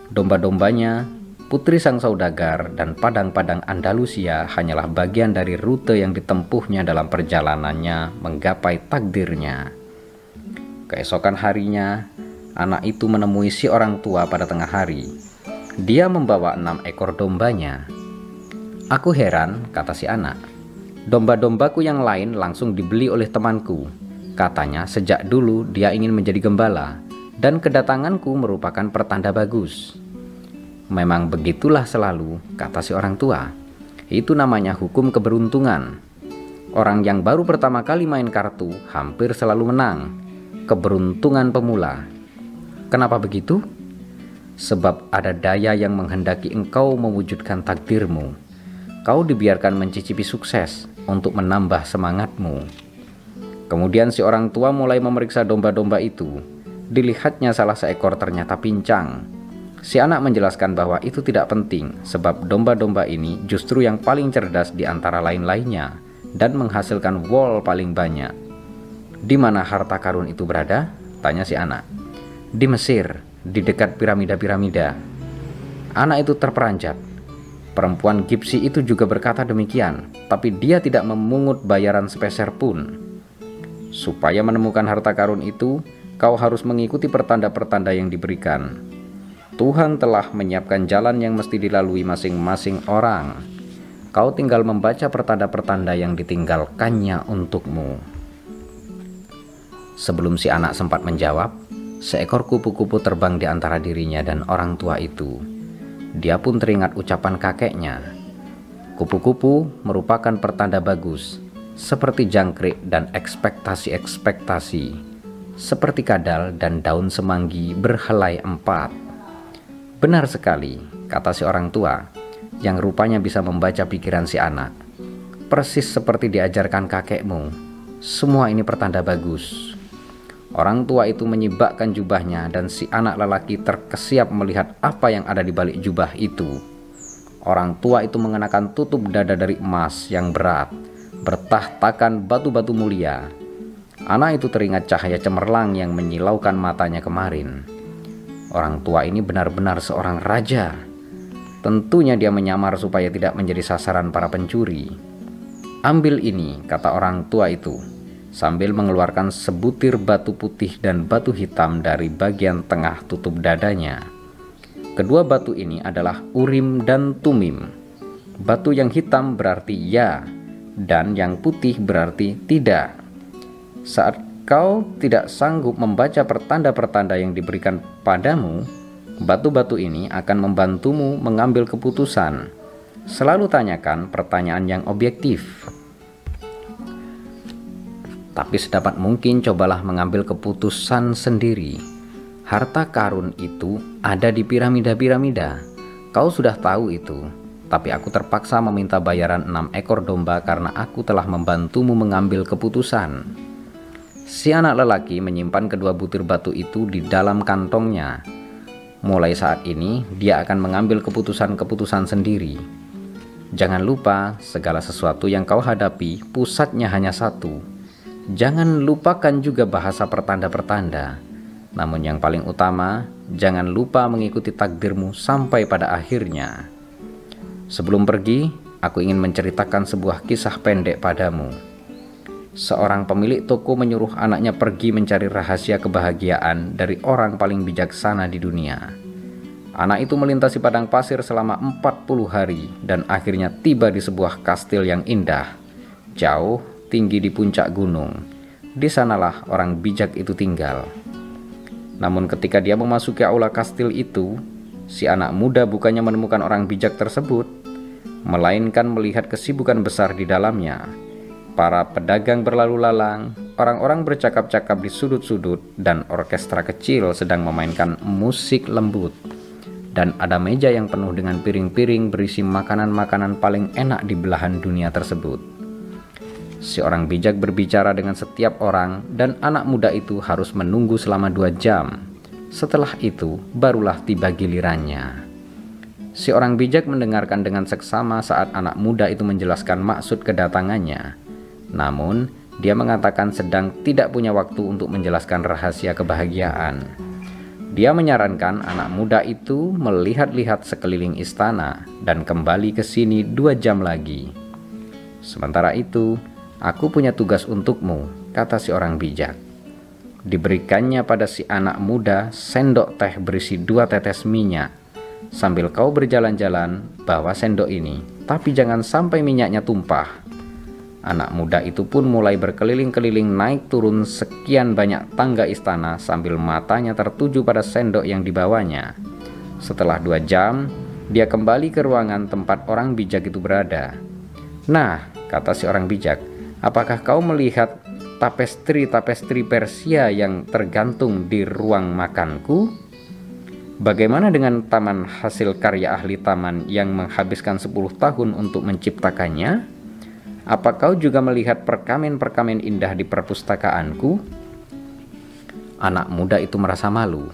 Domba-dombanya Putri Sang Saudagar dan padang-padang Andalusia hanyalah bagian dari rute yang ditempuhnya dalam perjalanannya menggapai takdirnya. Keesokan harinya, anak itu menemui si orang tua pada tengah hari. Dia membawa enam ekor dombanya. Aku heran, kata si anak. Domba-dombaku yang lain langsung dibeli oleh temanku. Katanya sejak dulu dia ingin menjadi gembala, dan kedatanganku merupakan pertanda bagus. Memang begitulah selalu, kata si orang tua. Itu namanya hukum keberuntungan. Orang yang baru pertama kali main kartu hampir selalu menang. Keberuntungan pemula. Kenapa begitu? Sebab ada daya yang menghendaki engkau mewujudkan takdirmu. Kau dibiarkan mencicipi sukses untuk menambah semangatmu. Kemudian si orang tua mulai memeriksa domba-domba itu. Dilihatnya salah seekor ternyata pincang Si anak menjelaskan bahwa itu tidak penting, sebab domba-domba ini justru yang paling cerdas di antara lain-lainnya dan menghasilkan wol paling banyak. Di mana harta karun itu berada? Tanya si anak. Di Mesir, di dekat piramida-piramida. Anak itu terperanjat. Perempuan gipsi itu juga berkata demikian, tapi dia tidak memungut bayaran sepeser pun. Supaya menemukan harta karun itu, kau harus mengikuti pertanda-pertanda yang diberikan. Tuhan telah menyiapkan jalan yang mesti dilalui masing-masing orang. Kau tinggal membaca pertanda-pertanda yang ditinggalkannya untukmu. Sebelum si anak sempat menjawab, seekor kupu-kupu terbang di antara dirinya dan orang tua itu. Dia pun teringat ucapan kakeknya. Kupu-kupu merupakan pertanda bagus, seperti jangkrik dan ekspektasi-ekspektasi, seperti kadal dan daun semanggi berhelai empat. Benar sekali, kata si orang tua, yang rupanya bisa membaca pikiran si anak. Persis seperti diajarkan kakekmu, semua ini pertanda bagus. Orang tua itu menyibakkan jubahnya dan si anak lelaki terkesiap melihat apa yang ada di balik jubah itu. Orang tua itu mengenakan tutup dada dari emas yang berat, bertahtakan batu-batu mulia. Anak itu teringat cahaya cemerlang yang menyilaukan matanya kemarin. Orang tua ini benar-benar seorang raja. Tentunya dia menyamar supaya tidak menjadi sasaran para pencuri. Ambil ini, kata orang tua itu sambil mengeluarkan sebutir batu putih dan batu hitam dari bagian tengah tutup dadanya. Kedua batu ini adalah Urim dan Tumim. Batu yang hitam berarti ya, dan yang putih berarti tidak. Saat kau tidak sanggup membaca pertanda-pertanda yang diberikan padamu, batu-batu ini akan membantumu mengambil keputusan. Selalu tanyakan pertanyaan yang objektif. Tapi sedapat mungkin cobalah mengambil keputusan sendiri. Harta karun itu ada di piramida-piramida. Kau sudah tahu itu. Tapi aku terpaksa meminta bayaran enam ekor domba karena aku telah membantumu mengambil keputusan. Si anak lelaki menyimpan kedua butir batu itu di dalam kantongnya. Mulai saat ini, dia akan mengambil keputusan-keputusan sendiri. Jangan lupa, segala sesuatu yang kau hadapi, pusatnya hanya satu, Jangan lupakan juga bahasa pertanda-pertanda. Namun yang paling utama, jangan lupa mengikuti takdirmu sampai pada akhirnya. Sebelum pergi, aku ingin menceritakan sebuah kisah pendek padamu. Seorang pemilik toko menyuruh anaknya pergi mencari rahasia kebahagiaan dari orang paling bijaksana di dunia. Anak itu melintasi padang pasir selama 40 hari dan akhirnya tiba di sebuah kastil yang indah, jauh tinggi di puncak gunung. Di sanalah orang bijak itu tinggal. Namun ketika dia memasuki aula kastil itu, si anak muda bukannya menemukan orang bijak tersebut, melainkan melihat kesibukan besar di dalamnya. Para pedagang berlalu lalang, orang-orang bercakap-cakap di sudut-sudut, dan orkestra kecil sedang memainkan musik lembut. Dan ada meja yang penuh dengan piring-piring berisi makanan-makanan paling enak di belahan dunia tersebut. Si orang bijak berbicara dengan setiap orang dan anak muda itu harus menunggu selama dua jam. Setelah itu, barulah tiba gilirannya. Si orang bijak mendengarkan dengan seksama saat anak muda itu menjelaskan maksud kedatangannya. Namun, dia mengatakan sedang tidak punya waktu untuk menjelaskan rahasia kebahagiaan. Dia menyarankan anak muda itu melihat-lihat sekeliling istana dan kembali ke sini dua jam lagi. Sementara itu, Aku punya tugas untukmu, kata si orang bijak. Diberikannya pada si anak muda sendok teh berisi dua tetes minyak. Sambil kau berjalan-jalan, bawa sendok ini, tapi jangan sampai minyaknya tumpah. Anak muda itu pun mulai berkeliling-keliling naik turun sekian banyak tangga istana sambil matanya tertuju pada sendok yang dibawanya. Setelah dua jam, dia kembali ke ruangan tempat orang bijak itu berada. Nah, kata si orang bijak, Apakah kau melihat tapestri-tapestri Persia yang tergantung di ruang makanku? Bagaimana dengan taman hasil karya ahli taman yang menghabiskan 10 tahun untuk menciptakannya? Apa kau juga melihat perkamen-perkamen indah di perpustakaanku? Anak muda itu merasa malu.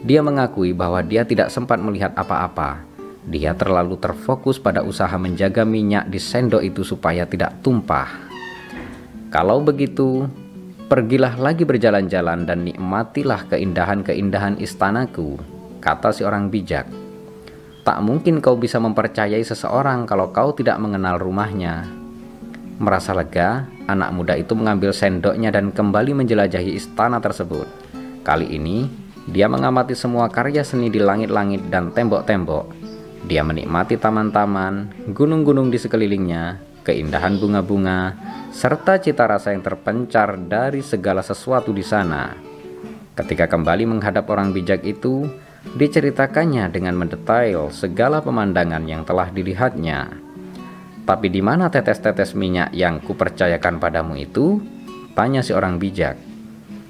Dia mengakui bahwa dia tidak sempat melihat apa-apa. Dia terlalu terfokus pada usaha menjaga minyak di sendok itu supaya tidak tumpah. Kalau begitu, pergilah lagi berjalan-jalan dan nikmatilah keindahan-keindahan istanaku, kata si orang bijak. Tak mungkin kau bisa mempercayai seseorang kalau kau tidak mengenal rumahnya. Merasa lega, anak muda itu mengambil sendoknya dan kembali menjelajahi istana tersebut. Kali ini, dia mengamati semua karya seni di langit-langit dan tembok-tembok. Dia menikmati taman-taman, gunung-gunung di sekelilingnya, keindahan bunga-bunga, serta cita rasa yang terpencar dari segala sesuatu di sana. Ketika kembali menghadap orang bijak itu, Diceritakannya dengan mendetail segala pemandangan yang telah dilihatnya. Tapi di mana tetes-tetes minyak yang kupercayakan padamu itu? Tanya si orang bijak.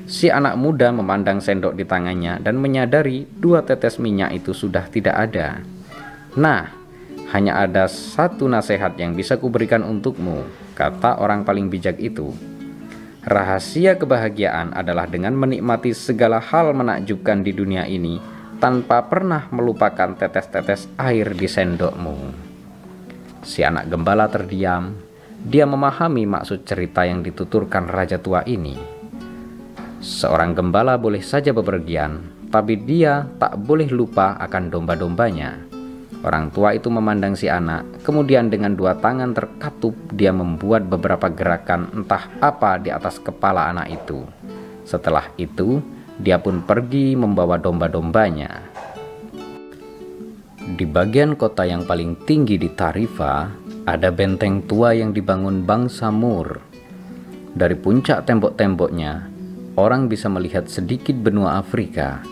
Si anak muda memandang sendok di tangannya dan menyadari dua tetes minyak itu sudah tidak ada. Nah, hanya ada satu nasihat yang bisa kuberikan untukmu, kata orang paling bijak itu. Rahasia kebahagiaan adalah dengan menikmati segala hal menakjubkan di dunia ini tanpa pernah melupakan tetes-tetes air di sendokmu. Si anak gembala terdiam. Dia memahami maksud cerita yang dituturkan raja tua ini. Seorang gembala boleh saja bepergian, tapi dia tak boleh lupa akan domba-dombanya. Orang tua itu memandang si anak, kemudian dengan dua tangan terkatup dia membuat beberapa gerakan entah apa di atas kepala anak itu. Setelah itu, dia pun pergi membawa domba-dombanya. Di bagian kota yang paling tinggi di Tarifa, ada benteng tua yang dibangun bangsa Mur. Dari puncak tembok-temboknya, orang bisa melihat sedikit benua Afrika.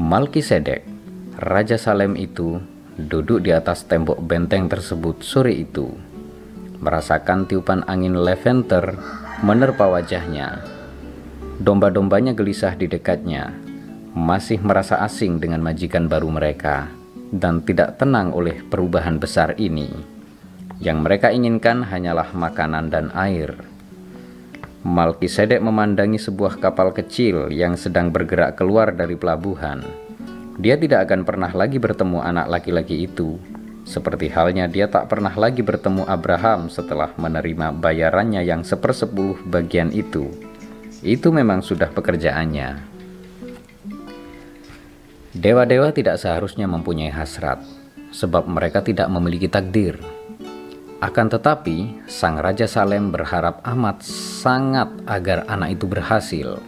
Malkisedek, Raja Salem itu, duduk di atas tembok benteng tersebut sore itu. Merasakan tiupan angin lavender menerpa wajahnya Domba-dombanya gelisah di dekatnya, masih merasa asing dengan majikan baru mereka, dan tidak tenang oleh perubahan besar ini. Yang mereka inginkan hanyalah makanan dan air. Malkisedek memandangi sebuah kapal kecil yang sedang bergerak keluar dari pelabuhan. Dia tidak akan pernah lagi bertemu anak laki-laki itu, seperti halnya dia tak pernah lagi bertemu Abraham setelah menerima bayarannya yang sepersepuluh bagian itu. Itu memang sudah pekerjaannya. Dewa-dewa tidak seharusnya mempunyai hasrat, sebab mereka tidak memiliki takdir. Akan tetapi, Sang Raja Salem berharap amat sangat agar anak itu berhasil.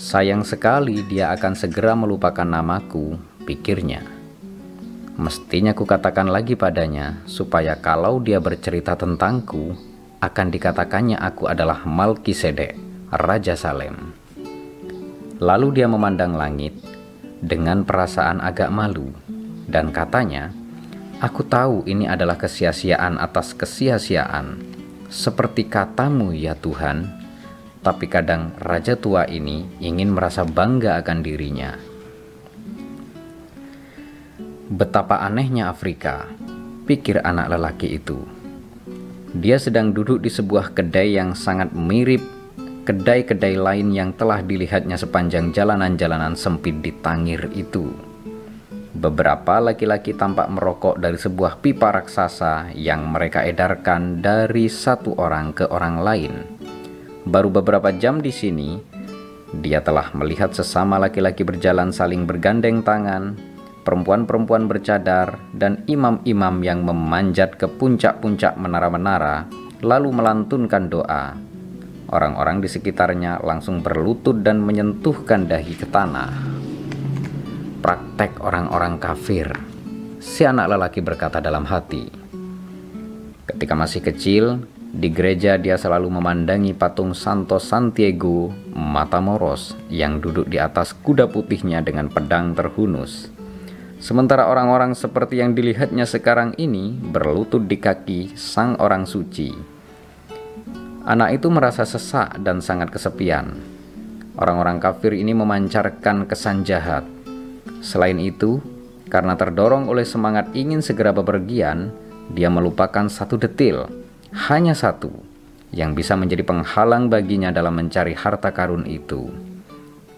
Sayang sekali dia akan segera melupakan namaku, pikirnya. Mestinya kukatakan lagi padanya, supaya kalau dia bercerita tentangku, akan dikatakannya aku adalah Malkisedek. Raja Salem. Lalu dia memandang langit dengan perasaan agak malu dan katanya, Aku tahu ini adalah kesia-siaan atas kesia-siaan, seperti katamu ya Tuhan, tapi kadang raja tua ini ingin merasa bangga akan dirinya. Betapa anehnya Afrika, pikir anak lelaki itu. Dia sedang duduk di sebuah kedai yang sangat mirip kedai-kedai lain yang telah dilihatnya sepanjang jalanan-jalanan sempit di Tangir itu. Beberapa laki-laki tampak merokok dari sebuah pipa raksasa yang mereka edarkan dari satu orang ke orang lain. Baru beberapa jam di sini, dia telah melihat sesama laki-laki berjalan saling bergandeng tangan, perempuan-perempuan bercadar, dan imam-imam yang memanjat ke puncak-puncak menara-menara, lalu melantunkan doa. Orang-orang di sekitarnya langsung berlutut dan menyentuhkan dahi ke tanah. Praktek orang-orang kafir, si anak lelaki berkata dalam hati. Ketika masih kecil, di gereja dia selalu memandangi patung Santo Santiago Matamoros yang duduk di atas kuda putihnya dengan pedang terhunus. Sementara orang-orang seperti yang dilihatnya sekarang ini berlutut di kaki sang orang suci Anak itu merasa sesak dan sangat kesepian. Orang-orang kafir ini memancarkan kesan jahat. Selain itu, karena terdorong oleh semangat ingin segera bepergian, dia melupakan satu detil, hanya satu, yang bisa menjadi penghalang baginya dalam mencari harta karun itu.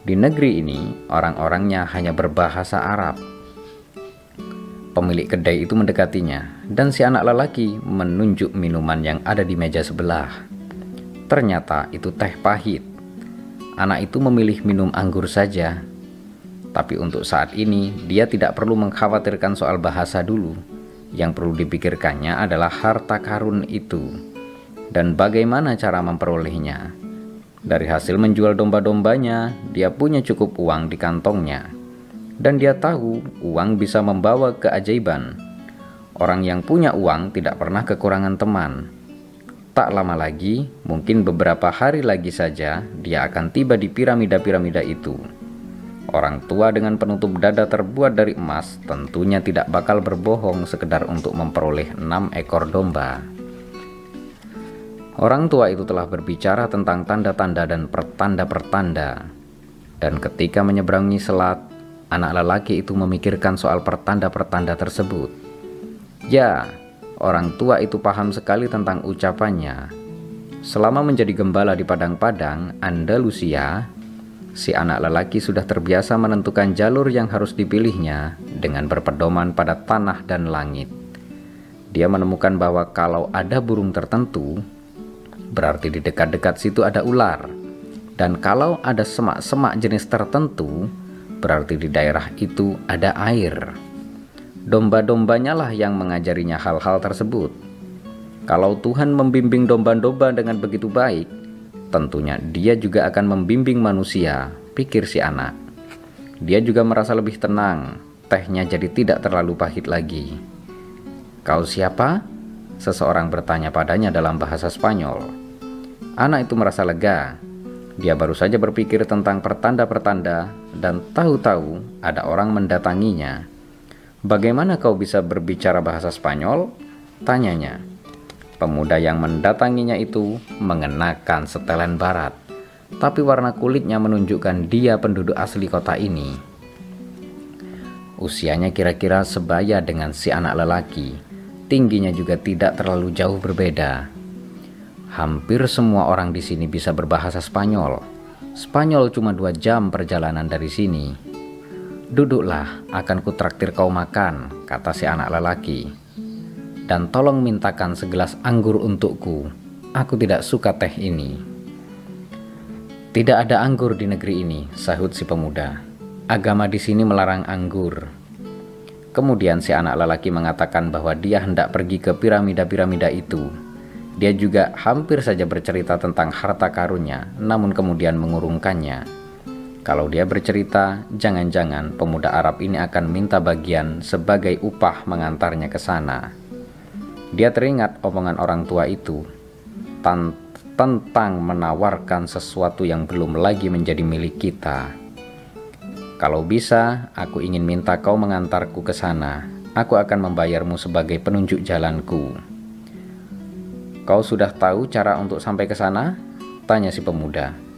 Di negeri ini, orang-orangnya hanya berbahasa Arab. Pemilik kedai itu mendekatinya, dan si anak lelaki menunjuk minuman yang ada di meja sebelah. Ternyata itu teh pahit. Anak itu memilih minum anggur saja. Tapi untuk saat ini, dia tidak perlu mengkhawatirkan soal bahasa dulu. Yang perlu dipikirkannya adalah harta karun itu dan bagaimana cara memperolehnya. Dari hasil menjual domba-dombanya, dia punya cukup uang di kantongnya. Dan dia tahu uang bisa membawa keajaiban. Orang yang punya uang tidak pernah kekurangan teman. Tak lama lagi, mungkin beberapa hari lagi saja, dia akan tiba di piramida-piramida itu. Orang tua dengan penutup dada terbuat dari emas tentunya tidak bakal berbohong sekedar untuk memperoleh enam ekor domba. Orang tua itu telah berbicara tentang tanda-tanda dan pertanda-pertanda. Dan ketika menyeberangi selat, anak lelaki itu memikirkan soal pertanda-pertanda tersebut. Ya, orang tua itu paham sekali tentang ucapannya. Selama menjadi gembala di padang-padang Andalusia, si anak lelaki sudah terbiasa menentukan jalur yang harus dipilihnya dengan berpedoman pada tanah dan langit. Dia menemukan bahwa kalau ada burung tertentu, berarti di dekat-dekat situ ada ular. Dan kalau ada semak-semak jenis tertentu, berarti di daerah itu ada air. Domba-dombanya lah yang mengajarinya hal-hal tersebut. Kalau Tuhan membimbing domba-domba dengan begitu baik, tentunya dia juga akan membimbing manusia, pikir si anak. Dia juga merasa lebih tenang, tehnya jadi tidak terlalu pahit lagi. Kau siapa? Seseorang bertanya padanya dalam bahasa Spanyol. Anak itu merasa lega. Dia baru saja berpikir tentang pertanda-pertanda dan tahu-tahu ada orang mendatanginya. Bagaimana kau bisa berbicara bahasa Spanyol? Tanyanya. Pemuda yang mendatanginya itu mengenakan setelan barat, tapi warna kulitnya menunjukkan dia penduduk asli kota ini. Usianya kira-kira sebaya dengan si anak lelaki tingginya juga tidak terlalu jauh berbeda. Hampir semua orang di sini bisa berbahasa Spanyol. Spanyol cuma dua jam perjalanan dari sini. Duduklah, akan kutraktir kau makan, kata si anak lelaki. Dan tolong mintakan segelas anggur untukku. Aku tidak suka teh ini. Tidak ada anggur di negeri ini, sahut si pemuda. Agama di sini melarang anggur. Kemudian si anak lelaki mengatakan bahwa dia hendak pergi ke piramida-piramida itu. Dia juga hampir saja bercerita tentang harta karunnya, namun kemudian mengurungkannya. Kalau dia bercerita, jangan-jangan pemuda Arab ini akan minta bagian sebagai upah mengantarnya ke sana. Dia teringat omongan orang tua itu tentang menawarkan sesuatu yang belum lagi menjadi milik kita. Kalau bisa, aku ingin minta kau mengantarku ke sana. Aku akan membayarmu sebagai penunjuk jalanku. Kau sudah tahu cara untuk sampai ke sana? Tanya si pemuda.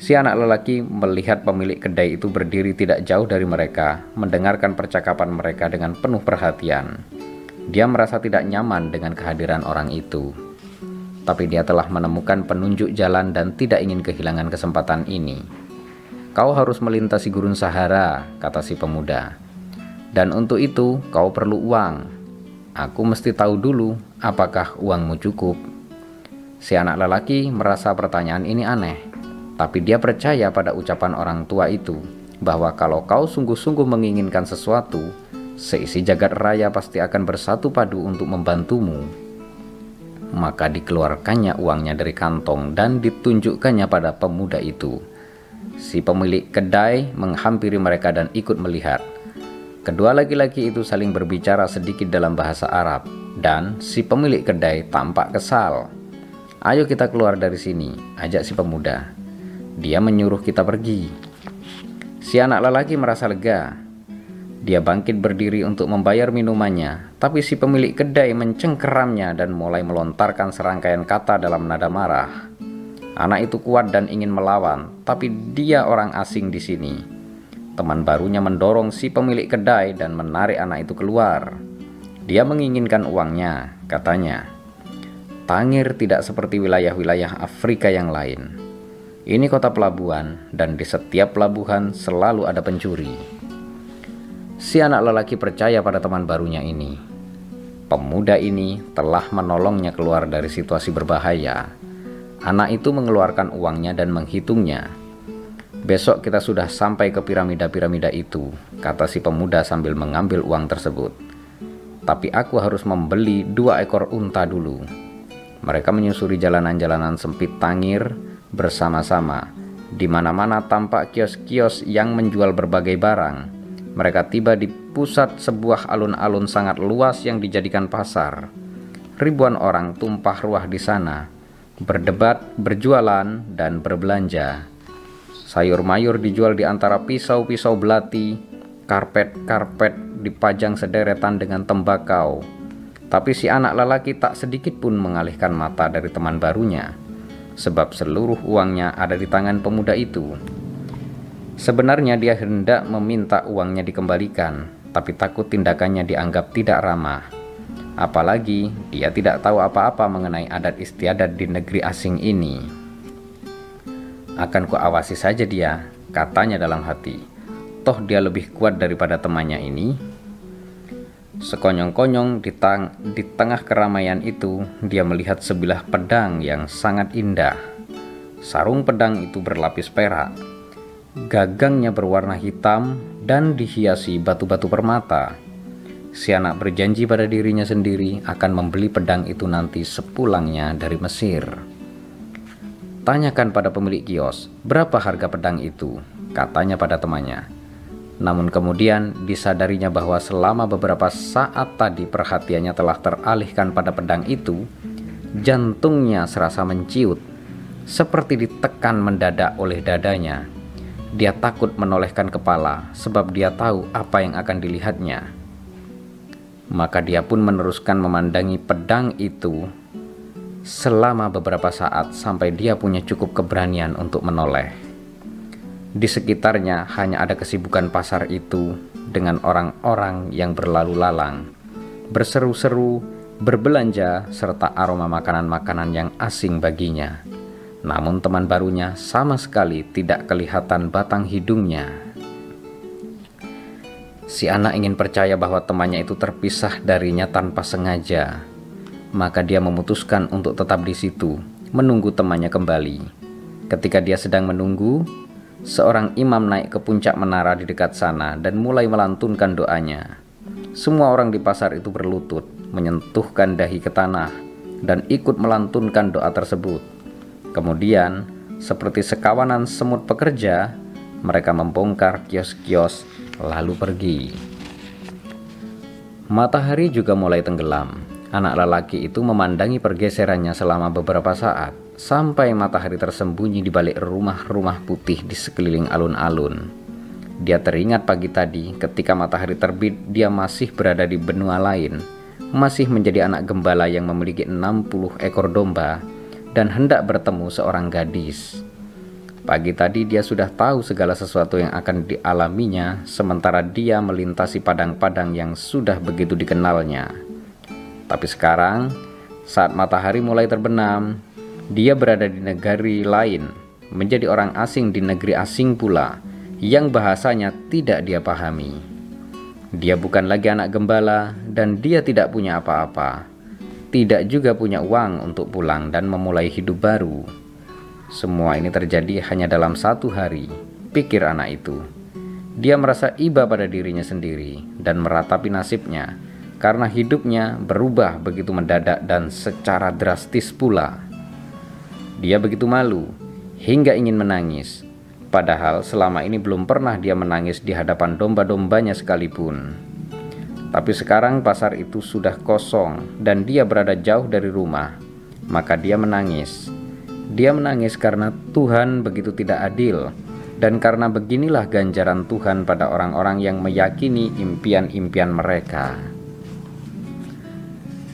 Si anak lelaki melihat pemilik kedai itu berdiri tidak jauh dari mereka, mendengarkan percakapan mereka dengan penuh perhatian. Dia merasa tidak nyaman dengan kehadiran orang itu. Tapi dia telah menemukan penunjuk jalan dan tidak ingin kehilangan kesempatan ini. Kau harus melintasi gurun Sahara, kata si pemuda. Dan untuk itu kau perlu uang. Aku mesti tahu dulu apakah uangmu cukup. Si anak lelaki merasa pertanyaan ini aneh, tapi dia percaya pada ucapan orang tua itu bahwa kalau kau sungguh-sungguh menginginkan sesuatu, seisi jagat raya pasti akan bersatu padu untuk membantumu. Maka dikeluarkannya uangnya dari kantong dan ditunjukkannya pada pemuda itu. Si pemilik kedai menghampiri mereka dan ikut melihat. Kedua laki-laki itu saling berbicara sedikit dalam bahasa Arab, dan si pemilik kedai tampak kesal. "Ayo kita keluar dari sini," ajak si pemuda. Dia menyuruh kita pergi. Si anak lelaki merasa lega. Dia bangkit berdiri untuk membayar minumannya, tapi si pemilik kedai mencengkeramnya dan mulai melontarkan serangkaian kata dalam nada marah. Anak itu kuat dan ingin melawan, tapi dia orang asing di sini. Teman barunya mendorong si pemilik kedai dan menarik anak itu keluar. Dia menginginkan uangnya, katanya. Tangir tidak seperti wilayah-wilayah Afrika yang lain. Ini kota pelabuhan, dan di setiap pelabuhan selalu ada pencuri. Si anak lelaki percaya pada teman barunya ini. Pemuda ini telah menolongnya keluar dari situasi berbahaya Anak itu mengeluarkan uangnya dan menghitungnya. Besok kita sudah sampai ke piramida-piramida itu, kata si pemuda sambil mengambil uang tersebut. Tapi aku harus membeli dua ekor unta dulu. Mereka menyusuri jalanan-jalanan sempit Tangir bersama-sama. Di mana-mana tampak kios-kios yang menjual berbagai barang. Mereka tiba di pusat sebuah alun-alun sangat luas yang dijadikan pasar. Ribuan orang tumpah ruah di sana, berdebat, berjualan, dan berbelanja. Sayur mayur dijual di antara pisau-pisau belati, karpet-karpet dipajang sederetan dengan tembakau. Tapi si anak lelaki tak sedikit pun mengalihkan mata dari teman barunya, sebab seluruh uangnya ada di tangan pemuda itu. Sebenarnya dia hendak meminta uangnya dikembalikan, tapi takut tindakannya dianggap tidak ramah. Apalagi dia tidak tahu apa-apa mengenai adat istiadat di negeri asing ini. Akan kuawasi saja dia, katanya dalam hati. Toh dia lebih kuat daripada temannya ini. Sekonyong-konyong di, di tengah keramaian itu, dia melihat sebilah pedang yang sangat indah. Sarung pedang itu berlapis perak. Gagangnya berwarna hitam dan dihiasi batu-batu permata. Si anak berjanji pada dirinya sendiri akan membeli pedang itu nanti sepulangnya dari Mesir. Tanyakan pada pemilik kios, berapa harga pedang itu? Katanya pada temannya. Namun kemudian disadarinya bahwa selama beberapa saat tadi perhatiannya telah teralihkan pada pedang itu, jantungnya serasa menciut, seperti ditekan mendadak oleh dadanya. Dia takut menolehkan kepala sebab dia tahu apa yang akan dilihatnya. Maka dia pun meneruskan memandangi pedang itu selama beberapa saat sampai dia punya cukup keberanian untuk menoleh. Di sekitarnya hanya ada kesibukan pasar itu dengan orang-orang yang berlalu lalang, berseru-seru, berbelanja, serta aroma makanan-makanan yang asing baginya. Namun teman barunya sama sekali tidak kelihatan batang hidungnya. Si anak ingin percaya bahwa temannya itu terpisah darinya tanpa sengaja, maka dia memutuskan untuk tetap di situ, menunggu temannya kembali. Ketika dia sedang menunggu, seorang imam naik ke puncak menara di dekat sana dan mulai melantunkan doanya. Semua orang di pasar itu berlutut, menyentuhkan dahi ke tanah, dan ikut melantunkan doa tersebut. Kemudian, seperti sekawanan semut pekerja, mereka membongkar kios-kios lalu pergi. Matahari juga mulai tenggelam. Anak lelaki itu memandangi pergeserannya selama beberapa saat, sampai matahari tersembunyi di balik rumah-rumah putih di sekeliling alun-alun. Dia teringat pagi tadi ketika matahari terbit dia masih berada di benua lain, masih menjadi anak gembala yang memiliki 60 ekor domba dan hendak bertemu seorang gadis. Pagi tadi dia sudah tahu segala sesuatu yang akan dialaminya sementara dia melintasi padang-padang yang sudah begitu dikenalnya. Tapi sekarang, saat matahari mulai terbenam, dia berada di negeri lain, menjadi orang asing di negeri asing pula, yang bahasanya tidak dia pahami. Dia bukan lagi anak gembala, dan dia tidak punya apa-apa. Tidak juga punya uang untuk pulang dan memulai hidup baru. Semua ini terjadi hanya dalam satu hari, pikir anak itu. Dia merasa iba pada dirinya sendiri dan meratapi nasibnya karena hidupnya berubah begitu mendadak dan secara drastis pula. Dia begitu malu hingga ingin menangis, padahal selama ini belum pernah dia menangis di hadapan domba-dombanya sekalipun. Tapi sekarang pasar itu sudah kosong dan dia berada jauh dari rumah, maka dia menangis. Dia menangis karena Tuhan begitu tidak adil dan karena beginilah ganjaran Tuhan pada orang-orang yang meyakini impian-impian mereka.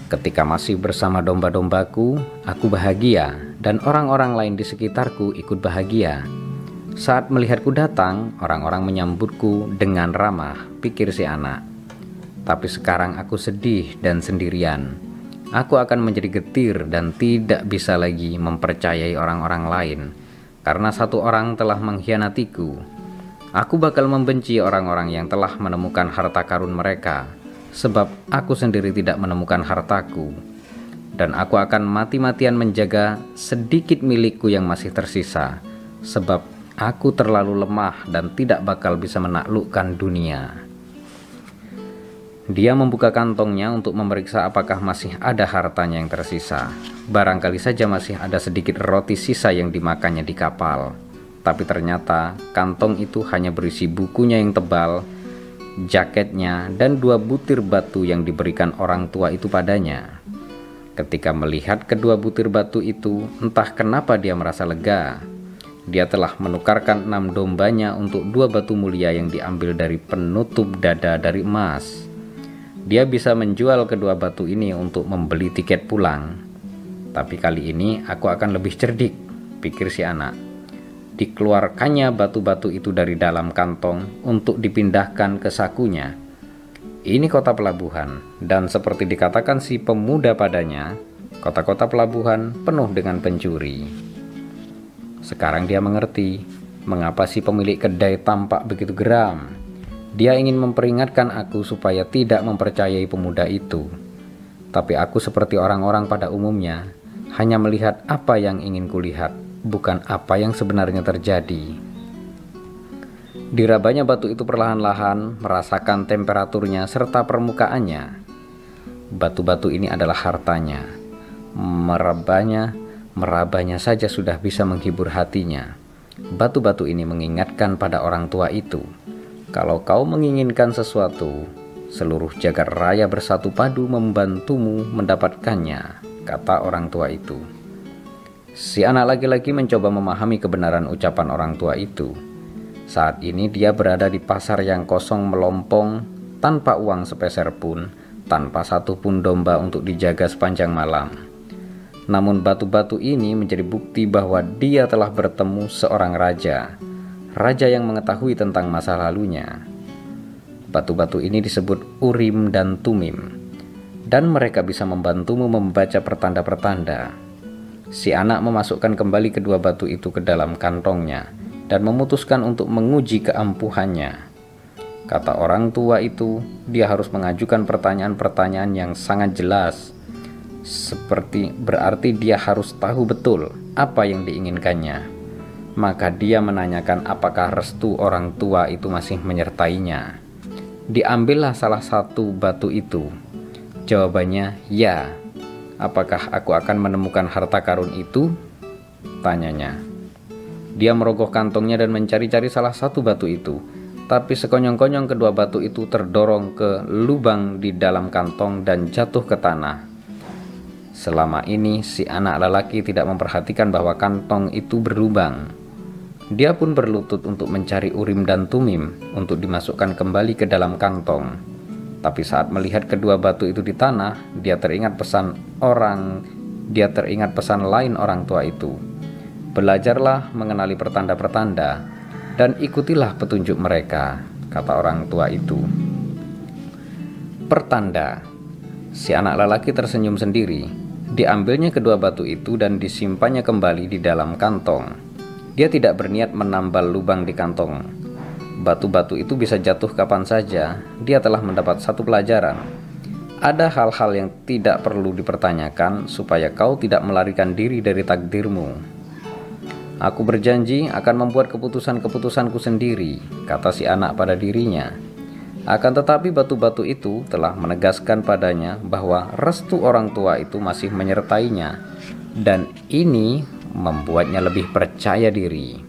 Ketika masih bersama domba-dombaku, aku bahagia, dan orang-orang lain di sekitarku ikut bahagia. Saat melihatku datang, orang-orang menyambutku dengan ramah, pikir si anak. Tapi sekarang aku sedih dan sendirian. Aku akan menjadi getir dan tidak bisa lagi mempercayai orang-orang lain, karena satu orang telah mengkhianatiku. Aku bakal membenci orang-orang yang telah menemukan harta karun mereka sebab aku sendiri tidak menemukan hartaku, dan aku akan mati-matian menjaga sedikit milikku yang masih tersisa, sebab Aku terlalu lemah dan tidak bakal bisa menaklukkan dunia. Dia membuka kantongnya untuk memeriksa apakah masih ada hartanya yang tersisa. Barangkali saja masih ada sedikit roti sisa yang dimakannya di kapal. Tapi ternyata kantong itu hanya berisi bukunya yang tebal, jaketnya, dan dua butir batu yang diberikan orang tua itu padanya. Ketika melihat kedua butir batu itu, entah kenapa dia merasa lega. Dia telah menukarkan enam dombanya untuk dua batu mulia yang diambil dari penutup dada dari emas. Dia bisa menjual kedua batu ini untuk membeli tiket pulang. Tapi kali ini aku akan lebih cerdik, pikir si anak. Dikeluarkannya batu-batu itu dari dalam kantong untuk dipindahkan ke sakunya. Ini kota pelabuhan, dan seperti dikatakan si pemuda padanya, kota-kota pelabuhan penuh dengan pencuri. Sekarang dia mengerti mengapa si pemilik kedai tampak begitu geram dia ingin memperingatkan aku supaya tidak mempercayai pemuda itu. Tapi aku seperti orang-orang pada umumnya, hanya melihat apa yang ingin kulihat, bukan apa yang sebenarnya terjadi. Dirabanya batu itu perlahan-lahan, merasakan temperaturnya serta permukaannya. Batu-batu ini adalah hartanya. Merabanya, merabanya saja sudah bisa menghibur hatinya. Batu-batu ini mengingatkan pada orang tua itu kalau kau menginginkan sesuatu, seluruh jagat raya bersatu padu membantumu mendapatkannya, kata orang tua itu. Si anak laki-laki mencoba memahami kebenaran ucapan orang tua itu. Saat ini dia berada di pasar yang kosong melompong, tanpa uang sepeser pun, tanpa satu pun domba untuk dijaga sepanjang malam. Namun batu-batu ini menjadi bukti bahwa dia telah bertemu seorang raja raja yang mengetahui tentang masa lalunya. Batu-batu ini disebut Urim dan Tumim, dan mereka bisa membantumu membaca pertanda-pertanda. Si anak memasukkan kembali kedua batu itu ke dalam kantongnya dan memutuskan untuk menguji keampuhannya. Kata orang tua itu, dia harus mengajukan pertanyaan-pertanyaan yang sangat jelas, seperti berarti dia harus tahu betul apa yang diinginkannya maka dia menanyakan apakah restu orang tua itu masih menyertainya. Diambillah salah satu batu itu. Jawabannya, ya. Apakah aku akan menemukan harta karun itu? Tanyanya. Dia merogoh kantongnya dan mencari-cari salah satu batu itu. Tapi sekonyong-konyong kedua batu itu terdorong ke lubang di dalam kantong dan jatuh ke tanah. Selama ini si anak lelaki tidak memperhatikan bahwa kantong itu berlubang. Dia pun berlutut untuk mencari urim dan tumim untuk dimasukkan kembali ke dalam kantong. Tapi saat melihat kedua batu itu di tanah, dia teringat pesan orang, dia teringat pesan lain orang tua itu. Belajarlah mengenali pertanda-pertanda dan ikutilah petunjuk mereka, kata orang tua itu. Pertanda. Si anak lelaki tersenyum sendiri. Diambilnya kedua batu itu dan disimpannya kembali di dalam kantong. Dia tidak berniat menambal lubang di kantong. Batu-batu itu bisa jatuh kapan saja. Dia telah mendapat satu pelajaran. Ada hal-hal yang tidak perlu dipertanyakan supaya kau tidak melarikan diri dari takdirmu. Aku berjanji akan membuat keputusan-keputusanku sendiri, kata si anak pada dirinya. Akan tetapi batu-batu itu telah menegaskan padanya bahwa restu orang tua itu masih menyertainya, dan ini membuatnya lebih percaya diri.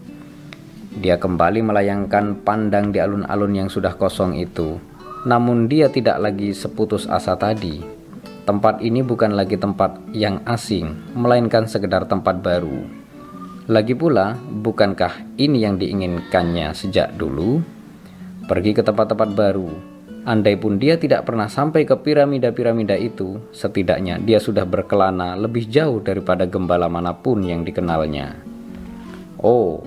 Dia kembali melayangkan pandang di alun-alun yang sudah kosong itu, namun dia tidak lagi seputus asa tadi. Tempat ini bukan lagi tempat yang asing, melainkan sekedar tempat baru. Lagi pula, bukankah ini yang diinginkannya sejak dulu? Pergi ke tempat-tempat baru, Andai pun dia tidak pernah sampai ke piramida-piramida itu, setidaknya dia sudah berkelana lebih jauh daripada gembala mana pun yang dikenalnya. Oh,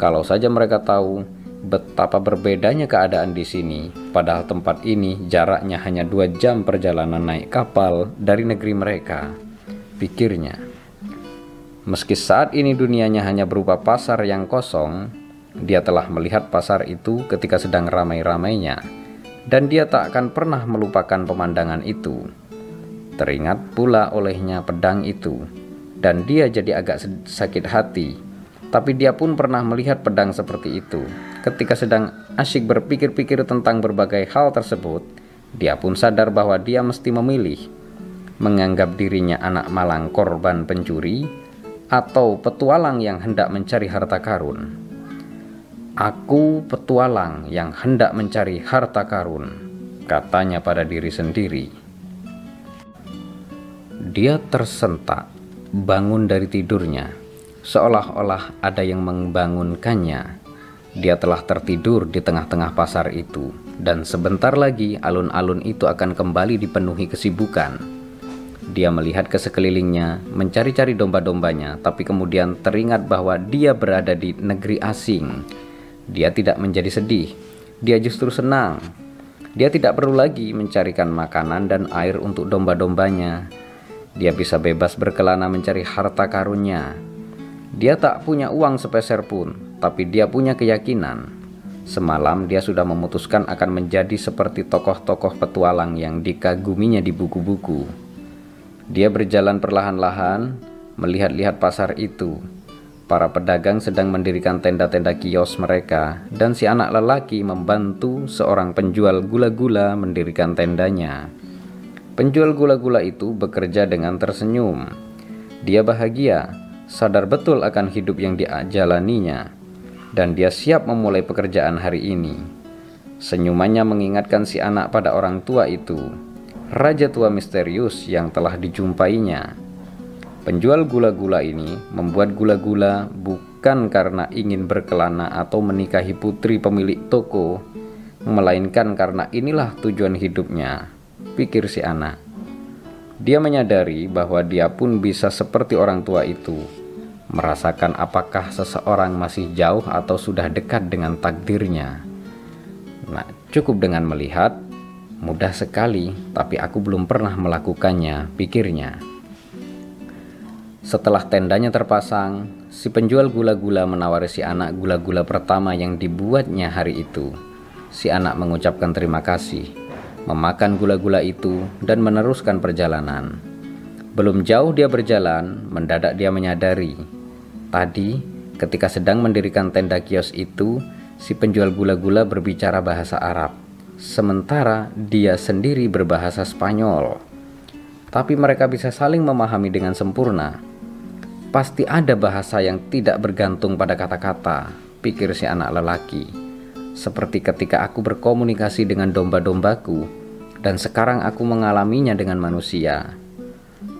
kalau saja mereka tahu betapa berbedanya keadaan di sini, padahal tempat ini jaraknya hanya dua jam perjalanan naik kapal dari negeri mereka, pikirnya. Meski saat ini dunianya hanya berupa pasar yang kosong, dia telah melihat pasar itu ketika sedang ramai-ramainya dan dia tak akan pernah melupakan pemandangan itu. Teringat pula olehnya pedang itu, dan dia jadi agak sakit hati. Tapi dia pun pernah melihat pedang seperti itu. Ketika sedang asyik berpikir-pikir tentang berbagai hal tersebut, dia pun sadar bahwa dia mesti memilih menganggap dirinya anak malang korban pencuri atau petualang yang hendak mencari harta karun. Aku petualang yang hendak mencari harta karun, katanya pada diri sendiri. Dia tersentak, bangun dari tidurnya seolah-olah ada yang membangunkannya. Dia telah tertidur di tengah-tengah pasar itu, dan sebentar lagi alun-alun itu akan kembali dipenuhi kesibukan. Dia melihat ke sekelilingnya, mencari-cari domba-dombanya, tapi kemudian teringat bahwa dia berada di negeri asing. Dia tidak menjadi sedih, dia justru senang. Dia tidak perlu lagi mencarikan makanan dan air untuk domba-dombanya. Dia bisa bebas berkelana mencari harta karunnya, dia tak punya uang sepeser pun, tapi dia punya keyakinan. Semalam dia sudah memutuskan akan menjadi seperti tokoh-tokoh petualang yang dikaguminya di buku-buku. Dia berjalan perlahan-lahan, melihat-lihat pasar itu. Para pedagang sedang mendirikan tenda-tenda kios mereka, dan si anak lelaki membantu seorang penjual gula-gula mendirikan tendanya. Penjual gula-gula itu bekerja dengan tersenyum. Dia bahagia sadar betul akan hidup yang dijalaninya, dan dia siap memulai pekerjaan hari ini. Senyumannya mengingatkan si anak pada orang tua itu, raja tua misterius yang telah dijumpainya. Penjual gula-gula ini membuat gula-gula bukan karena ingin berkelana atau menikahi putri pemilik toko, melainkan karena inilah tujuan hidupnya, pikir si anak. Dia menyadari bahwa dia pun bisa seperti orang tua itu, merasakan apakah seseorang masih jauh atau sudah dekat dengan takdirnya. Nah, cukup dengan melihat, mudah sekali, tapi aku belum pernah melakukannya, pikirnya. Setelah tendanya terpasang, si penjual gula-gula menawari si anak gula-gula pertama yang dibuatnya hari itu. Si anak mengucapkan terima kasih memakan gula-gula itu, dan meneruskan perjalanan. Belum jauh dia berjalan, mendadak dia menyadari. Tadi, ketika sedang mendirikan tenda kios itu, si penjual gula-gula berbicara bahasa Arab, sementara dia sendiri berbahasa Spanyol. Tapi mereka bisa saling memahami dengan sempurna. Pasti ada bahasa yang tidak bergantung pada kata-kata, pikir si anak lelaki seperti ketika aku berkomunikasi dengan domba-dombaku, dan sekarang aku mengalaminya dengan manusia.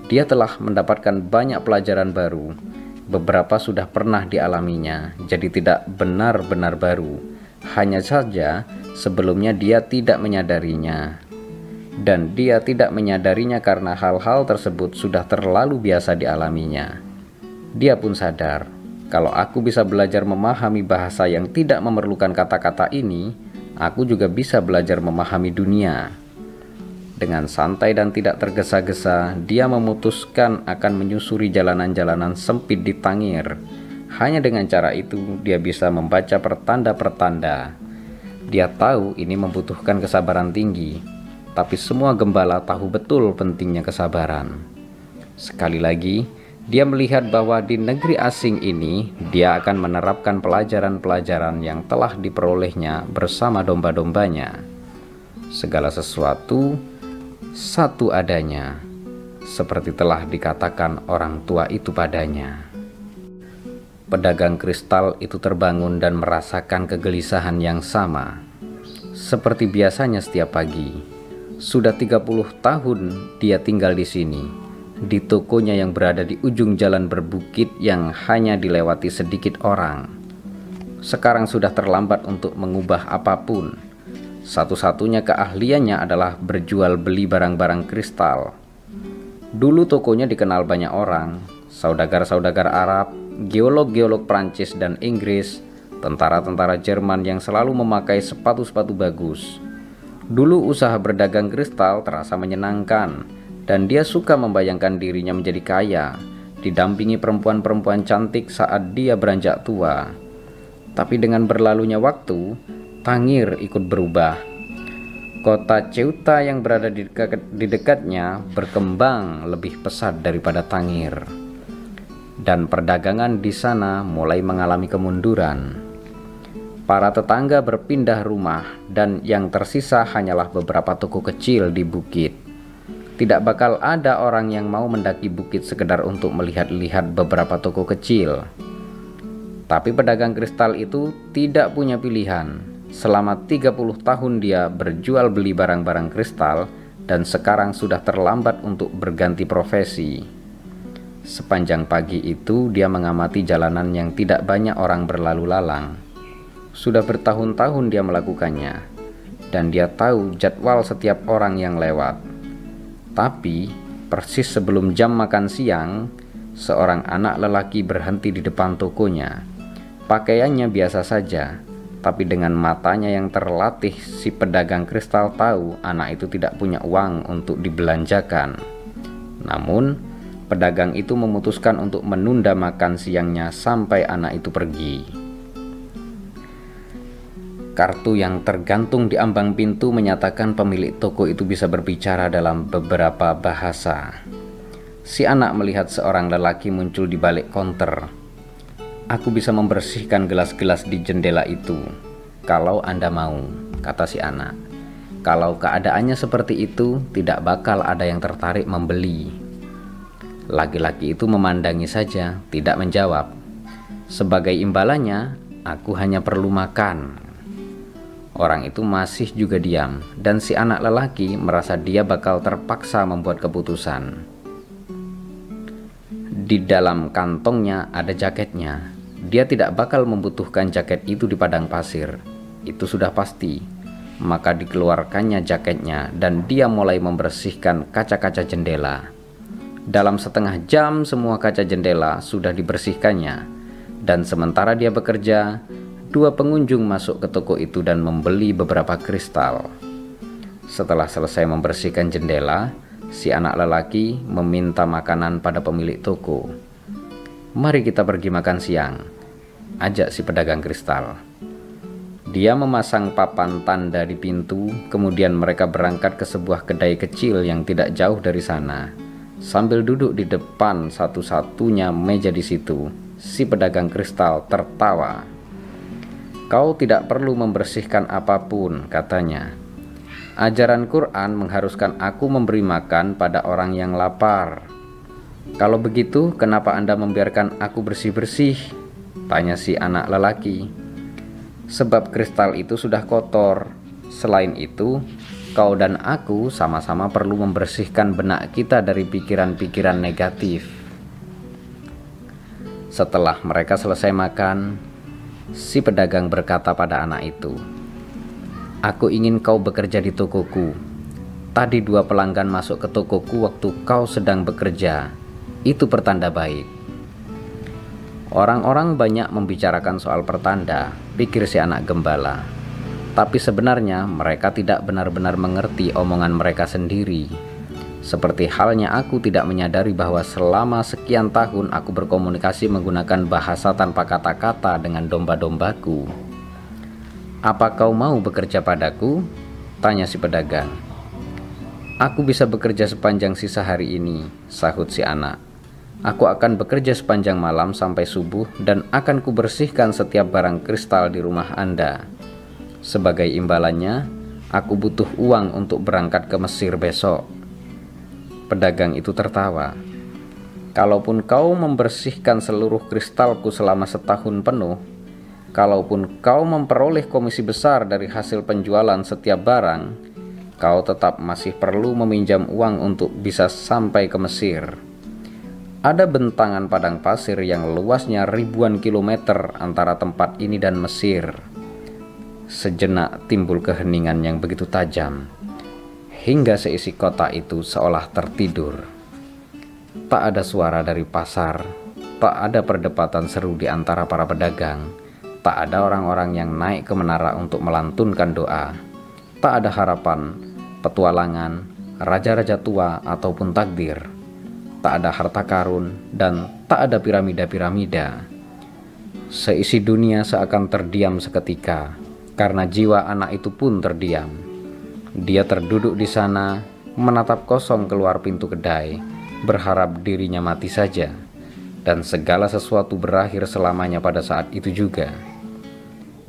Dia telah mendapatkan banyak pelajaran baru, beberapa sudah pernah dialaminya, jadi tidak benar-benar baru. Hanya saja, sebelumnya dia tidak menyadarinya, dan dia tidak menyadarinya karena hal-hal tersebut sudah terlalu biasa dialaminya. Dia pun sadar kalau aku bisa belajar memahami bahasa yang tidak memerlukan kata-kata ini, aku juga bisa belajar memahami dunia. Dengan santai dan tidak tergesa-gesa, dia memutuskan akan menyusuri jalanan-jalanan sempit di Tangir. Hanya dengan cara itu, dia bisa membaca pertanda-pertanda. Dia tahu ini membutuhkan kesabaran tinggi, tapi semua gembala tahu betul pentingnya kesabaran. Sekali lagi, dia melihat bahwa di negeri asing ini dia akan menerapkan pelajaran-pelajaran yang telah diperolehnya bersama domba-dombanya. Segala sesuatu satu adanya, seperti telah dikatakan orang tua itu padanya. Pedagang kristal itu terbangun dan merasakan kegelisahan yang sama. Seperti biasanya setiap pagi, sudah 30 tahun dia tinggal di sini di tokonya yang berada di ujung jalan berbukit yang hanya dilewati sedikit orang. Sekarang sudah terlambat untuk mengubah apa pun. Satu-satunya keahliannya adalah berjual beli barang-barang kristal. Dulu tokonya dikenal banyak orang, saudagar-saudagar Arab, geolog-geolog Prancis dan Inggris, tentara-tentara Jerman yang selalu memakai sepatu-sepatu bagus. Dulu usaha berdagang kristal terasa menyenangkan dan dia suka membayangkan dirinya menjadi kaya, didampingi perempuan-perempuan cantik saat dia beranjak tua. Tapi dengan berlalunya waktu, Tangir ikut berubah. Kota Ceuta yang berada di, dekat, di dekatnya berkembang lebih pesat daripada Tangir. dan perdagangan di sana mulai mengalami kemunduran. Para tetangga berpindah rumah, dan yang tersisa hanyalah beberapa toko kecil di bukit. Tidak bakal ada orang yang mau mendaki bukit sekedar untuk melihat-lihat beberapa toko kecil. Tapi pedagang kristal itu tidak punya pilihan. Selama 30 tahun dia berjual beli barang-barang kristal dan sekarang sudah terlambat untuk berganti profesi. Sepanjang pagi itu dia mengamati jalanan yang tidak banyak orang berlalu lalang. Sudah bertahun-tahun dia melakukannya dan dia tahu jadwal setiap orang yang lewat. Tapi, persis sebelum jam makan siang, seorang anak lelaki berhenti di depan tokonya. Pakaiannya biasa saja, tapi dengan matanya yang terlatih, si pedagang kristal tahu anak itu tidak punya uang untuk dibelanjakan. Namun, pedagang itu memutuskan untuk menunda makan siangnya sampai anak itu pergi. Kartu yang tergantung di ambang pintu menyatakan pemilik toko itu bisa berbicara dalam beberapa bahasa. Si anak melihat seorang lelaki muncul di balik konter. Aku bisa membersihkan gelas-gelas di jendela itu, kalau Anda mau, kata si anak. Kalau keadaannya seperti itu, tidak bakal ada yang tertarik membeli. Laki-laki itu memandangi saja, tidak menjawab. Sebagai imbalannya, aku hanya perlu makan, Orang itu masih juga diam, dan si anak lelaki merasa dia bakal terpaksa membuat keputusan. Di dalam kantongnya ada jaketnya. Dia tidak bakal membutuhkan jaket itu di padang pasir. Itu sudah pasti. Maka dikeluarkannya jaketnya, dan dia mulai membersihkan kaca-kaca jendela. Dalam setengah jam, semua kaca jendela sudah dibersihkannya, dan sementara dia bekerja, Dua pengunjung masuk ke toko itu dan membeli beberapa kristal. Setelah selesai membersihkan jendela, si anak lelaki meminta makanan pada pemilik toko. "Mari kita pergi makan siang," ajak si pedagang kristal. Dia memasang papan tanda di pintu, kemudian mereka berangkat ke sebuah kedai kecil yang tidak jauh dari sana. Sambil duduk di depan satu-satunya meja di situ, si pedagang kristal tertawa Kau tidak perlu membersihkan apa pun, katanya. Ajaran Quran mengharuskan aku memberi makan pada orang yang lapar. Kalau begitu, kenapa Anda membiarkan aku bersih-bersih? Tanya si anak lelaki. Sebab kristal itu sudah kotor. Selain itu, kau dan aku sama-sama perlu membersihkan benak kita dari pikiran-pikiran negatif. Setelah mereka selesai makan, Si pedagang berkata pada anak itu, "Aku ingin kau bekerja di tokoku. Tadi dua pelanggan masuk ke tokoku waktu kau sedang bekerja. Itu pertanda baik." Orang-orang banyak membicarakan soal pertanda, pikir si anak gembala. Tapi sebenarnya mereka tidak benar-benar mengerti omongan mereka sendiri. Seperti halnya aku tidak menyadari bahwa selama sekian tahun aku berkomunikasi menggunakan bahasa tanpa kata-kata dengan domba-dombaku. Apa kau mau bekerja padaku? Tanya si pedagang. Aku bisa bekerja sepanjang sisa hari ini, sahut si anak. Aku akan bekerja sepanjang malam sampai subuh dan akan kubersihkan setiap barang kristal di rumah Anda. Sebagai imbalannya, aku butuh uang untuk berangkat ke Mesir besok. Pedagang itu tertawa. Kalaupun kau membersihkan seluruh kristalku selama setahun penuh, kalaupun kau memperoleh komisi besar dari hasil penjualan setiap barang, kau tetap masih perlu meminjam uang untuk bisa sampai ke Mesir. Ada bentangan padang pasir yang luasnya ribuan kilometer antara tempat ini dan Mesir. Sejenak timbul keheningan yang begitu tajam hingga seisi kota itu seolah tertidur. Tak ada suara dari pasar, tak ada perdebatan seru di antara para pedagang, tak ada orang-orang yang naik ke menara untuk melantunkan doa, tak ada harapan, petualangan, raja-raja tua ataupun takdir, tak ada harta karun, dan tak ada piramida-piramida. Seisi dunia seakan terdiam seketika, karena jiwa anak itu pun terdiam dia terduduk di sana, menatap kosong keluar pintu kedai, berharap dirinya mati saja. dan segala sesuatu berakhir selamanya pada saat itu juga.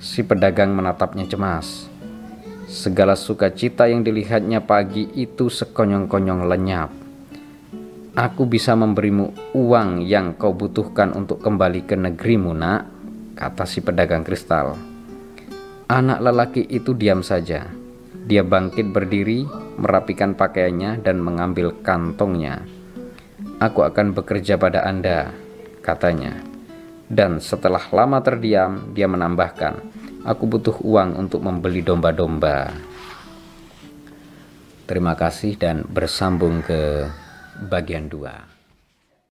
Si pedagang menatapnya cemas. Segala sukacita yang dilihatnya pagi itu sekonyong-konyong lenyap. Aku bisa memberimu uang yang kau butuhkan untuk kembali ke negerimu, nak, kata si pedagang kristal. Anak lelaki itu diam saja. Dia bangkit berdiri, merapikan pakaiannya, dan mengambil kantongnya. Aku akan bekerja pada Anda, katanya. Dan setelah lama terdiam, dia menambahkan, "Aku butuh uang untuk membeli domba-domba." Terima kasih dan bersambung ke bagian 2.